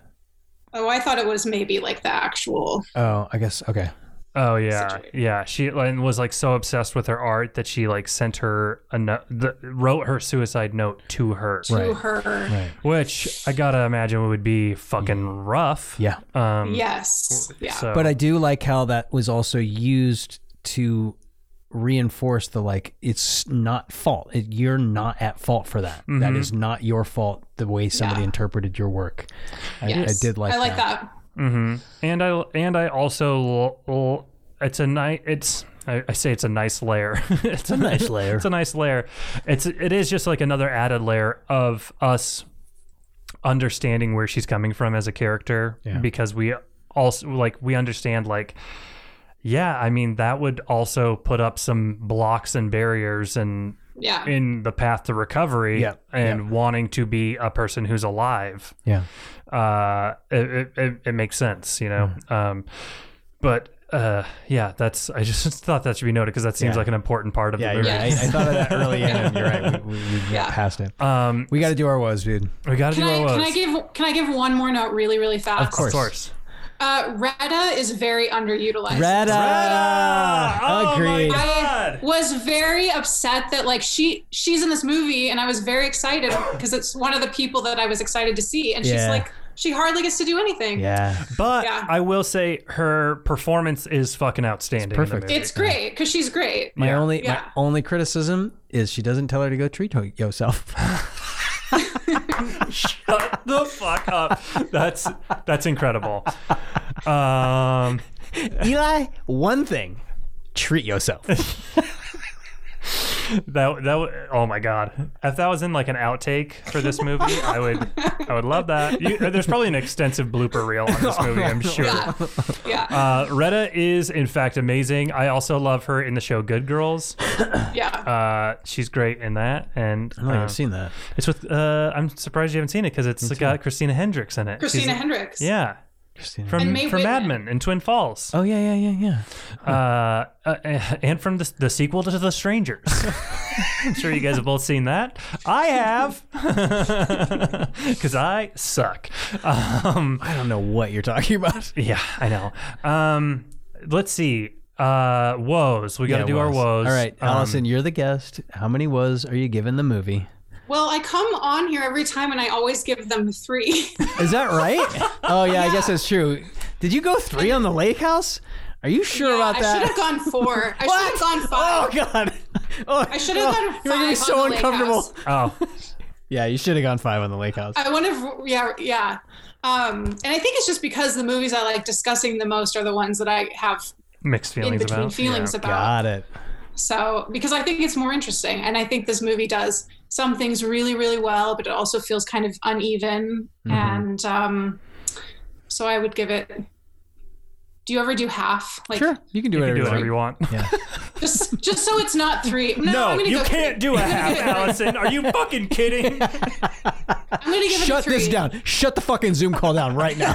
Oh, I thought it was maybe like the actual. Oh, I guess okay. Oh yeah, situation. yeah. She like, was like so obsessed with her art that she like sent her a note, the, wrote her suicide note to her, to Right. her. Right. which I gotta imagine would be fucking rough. Yeah. Um. Yes. Yeah. So, But I do like how that was also used to reinforce the like it's not fault. It, you're not at fault for that. That is not your fault. The way somebody Yeah. interpreted your work. I, yes. I did like. I like that. Hmm And I and I also it's a nice it's I, I say it's a nice layer. it's a nice layer. It's a nice layer. It's it is just like another added layer of us understanding where she's coming from as a character Yeah. because we also like we understand like yeah, I mean that would also put up some blocks and barriers and Yeah. in the path to recovery Yeah, and wanting to be a person who's alive Yeah. uh, it, it, it, it makes sense, you know. Mm. Um, but uh, yeah, that's I just thought that should be noted because that seems Yeah. like an important part of Yeah, the movie. right. I, I thought of that early in, and you're right. We, we, we got Yeah. past it. Um, We got to do our woes, dude. we got to do I, our can. I give can I give one more note really really fast? Of course. Of course. Uh, Retta is very underutilized. Retta. Oh Agreed. my I was very upset that like she she's in this movie and I was very excited because it's one of the people that I was excited to see and she's like she hardly gets to do anything. Yeah. But Yeah. I will say her performance is fucking outstanding. in the perfect. It's great because she's great. My Yeah. only my only criticism is she doesn't tell her to go treat yourself. Shut the fuck up. That's that's incredible. Um, Eli, one thing. Treat yourself. That that oh my god! If that was in like an outtake for this movie, I would I would love that. You, there's probably an extensive blooper reel on this movie, I'm sure. Yeah. Yeah. Uh, Retta is in fact amazing. I also love her in the show Good Girls. yeah. Uh, she's great in that, and I don't think uh, I've seen that. it's with. Uh, I'm surprised you haven't seen it because it's got Christina Hendricks in it. Christina She's- Hendricks. Yeah, Christina. from And Mae from Mad Men in Twin Falls. oh yeah, yeah, yeah, yeah. uh, uh, and from the, the sequel to The Strangers. I'm sure you guys have both seen that. I have, because I suck. Um, I don't know what you're talking about. yeah, I know. Um, let's see. Uh, woes. We got to Yeah, do our woes. All right, Um, Allison, you're the guest. How many woes are you giving the movie? Well, I come on here every time and I always give them three. Is that right? oh yeah, I guess that's true. Did you go three on the lake house? Are you sure Yeah, about that? I should have gone four. I should have gone five. Oh god. Oh, I should have oh, gone You're making me five so on the lake uncomfortable. Oh, Yeah, you should have gone five on the lake house. I wonder if, yeah, yeah. Um, and I think it's just because the movies I like discussing the most are the ones that I have mixed in feelings between about. feelings yeah. about. Got it. So, because I think it's more interesting. And I think this movie does some things really, really well, but it also feels kind of uneven. Mm-hmm. And um, so I would give it. Do you ever do half? Like, Sure, you can do You can whatever do you whatever want. you want. Yeah. just just so it's not three. No, No, I'm gonna you go can't three. do a I'm gonna half, give it three. Allison. Are you fucking kidding? I'm gonna give it Shut a three. this down. Shut the fucking Zoom call down right now.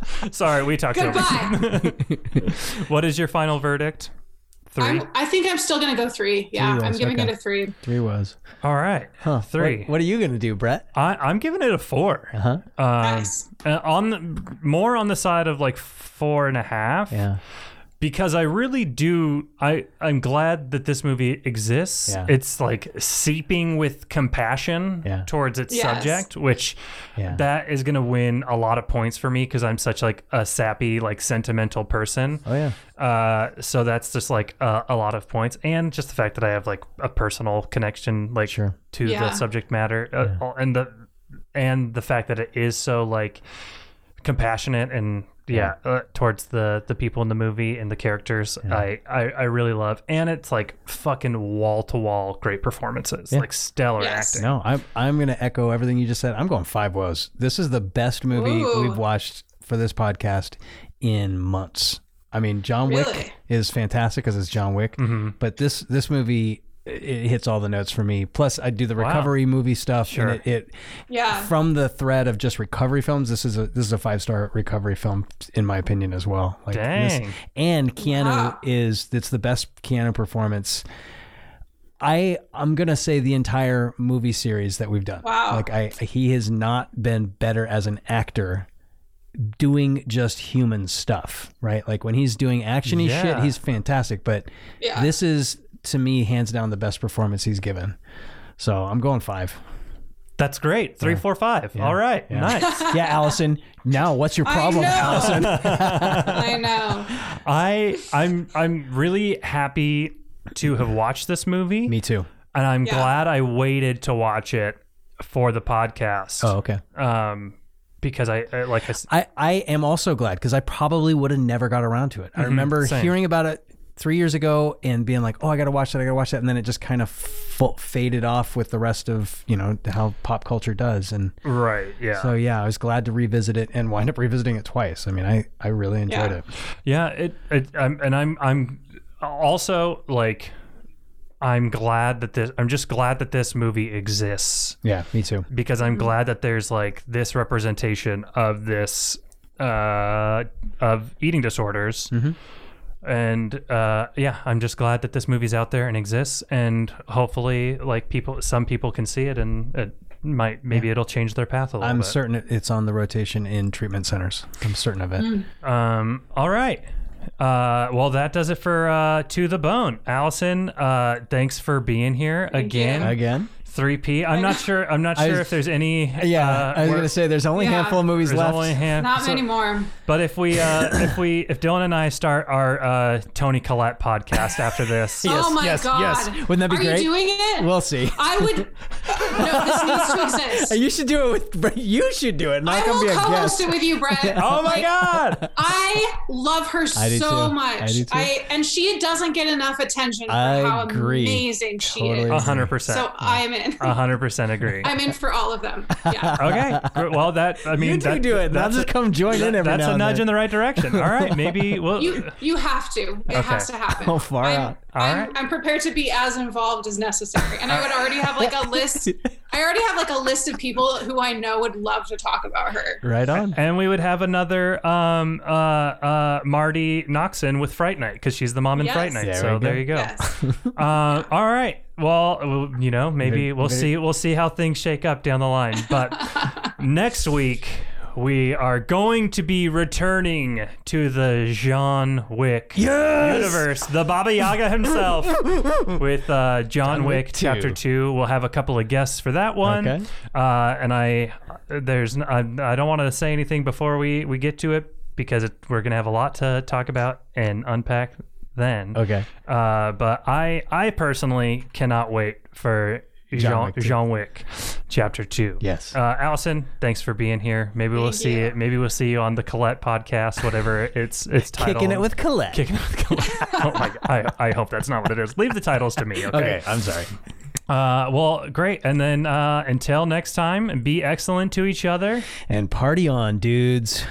Sorry, we talked over. Goodbye. What is your final verdict? 3 I'm, I think I'm still gonna go three. Yeah, Three I'm giving okay. it a three. Three was. All right. Huh. Three. What, what are you gonna do, Brett? I, I'm giving it a four. Uh huh. Um, Nice. uh, on the, more on the side of like four and a half Yeah. Because I really do. I I'm glad that this movie exists. Yeah. It's like seeping with compassion Yeah. towards its Yes. subject, which Yeah. that is gonna win a lot of points for me because I'm such like a sappy, like sentimental person. Oh yeah. Uh, so that's just like uh, a lot of points, and just the fact that I have like a personal connection, like Sure. to Yeah. the subject matter, uh, and the and the fact that it is so like compassionate and yeah, Uh, towards the the people in the movie and the characters, I, I I really love, and it's like fucking wall to wall great performances, like stellar Yes. acting. No, I'm I'm gonna echo everything you just said. I'm going five woes. This is the best movie Ooh. we've watched for this podcast in months. I mean, John Wick Really? is fantastic because it's John Wick, but this this movie it it hits all the notes for me. Plus, I do the recovery movie stuff, Sure. and it, it Yeah. from the thread of just recovery films. This is a this is a five star recovery film in my opinion as well. Like this- Dang. and Keanu Wow. is it's the best Keanu performance. I I'm gonna say the entire movie series that we've done. Wow. Like I he has not been better as an actor doing just human stuff, right? Like when he's doing actiony shit, he's fantastic. But Yeah. this is to me hands down the best performance he's given. So I'm going five. That's great. Three, four, five. All right. Yeah. Nice. Yeah, Allison. Now what's your problem, know. Allison? I know. I I'm I'm really happy to have watched this movie. Me too. and I'm Yeah. glad I waited to watch it for the podcast. Oh, okay. Um, because I, I like I, s- I, I am also glad because I probably would have never got around to it. I remember same. hearing about it three years ago and being like, oh, I got to watch that. I got to watch that. And then it just kind of f- faded off with the rest of, you know, how pop culture does. And right, yeah, so, yeah, I was glad to revisit it and wind up revisiting it twice. I mean, I, I really enjoyed Yeah. it. yeah. It, it I'm, and I'm I'm also like I'm glad that this I'm just glad that this movie exists Yeah, me too. because I'm glad that there's like this representation of this uh of eating disorders. And uh, yeah, I'm just glad that this movie's out there and exists, and hopefully, like people, some people can see it, and it might maybe it'll change their path a little I'm bit. certain it's on the rotation in treatment centers. I'm certain of it. Um, all right. Uh, well, that does it for uh, to the bone. Allison, uh, thanks for being here again. you. Again? Three P. I'm not sure. I'm not sure was- if there's any. Yeah, uh, I was where- going to say there's only a Yeah. handful of movies there's left. only a hand. Not so- many more. But if we, uh, if we, if Dylan and I start our uh, Toni Collette podcast after this, oh my yes, god. yes. Wouldn't that be Are great? you doing it? We'll see. I would. no, this needs to exist. You should do it with. You should do it. Not I will be a co-host guest. it with you, Brett. oh my Like, god, I love her I do so too. much. I do too. and she doesn't get enough attention for I how agree. amazing she Totally a is. hundred percent, So I'm in. a hundred percent agree. I'm in for all of them. Yeah. Okay, well that I mean You do that, do it. I'll That's just a, come join in every that's now a and nudge then. in the right direction. All right, maybe we'll. You you have to. It has to happen. Oh, far I'm, out. All I'm, right. I'm prepared to be as involved as necessary, and I would already have like a list. I already have like a list of people who I know would love to talk about her. Right on. and we would have another um, uh, uh, Marti Noxon with Fright Night because she's the mom in Yes. Fright Night. There so there you go. Yes. Uh, all right. Well, uh, you know, maybe Very- we'll very- see. We'll see how things shake up down the line. But next week we are going to be returning to the John Wick universe, the Baba Yaga himself, with uh, John, Wick, Wick Chapter 2. Two. We'll have a couple of guests for that one. Okay. Uh, and I, there's, I don't want to say anything before we we get to it because it, we're gonna have a lot to talk about and unpack then. Okay. Uh, but I, I personally cannot wait for Jean, Wick two. Jean Wick, Chapter Two. Yes. Uh, Allison, thanks for being here. Maybe we'll Thank see you. it. Maybe we'll see you on the Collette podcast, whatever it's it's titled. Kicking it with Collette. Kicking it with Collette. oh my god! I, I hope that's not what it is. Leave the titles to me. Okay. Okay, I'm sorry. Uh, well, great. And then uh, until next time, be excellent to each other. And party on, dudes.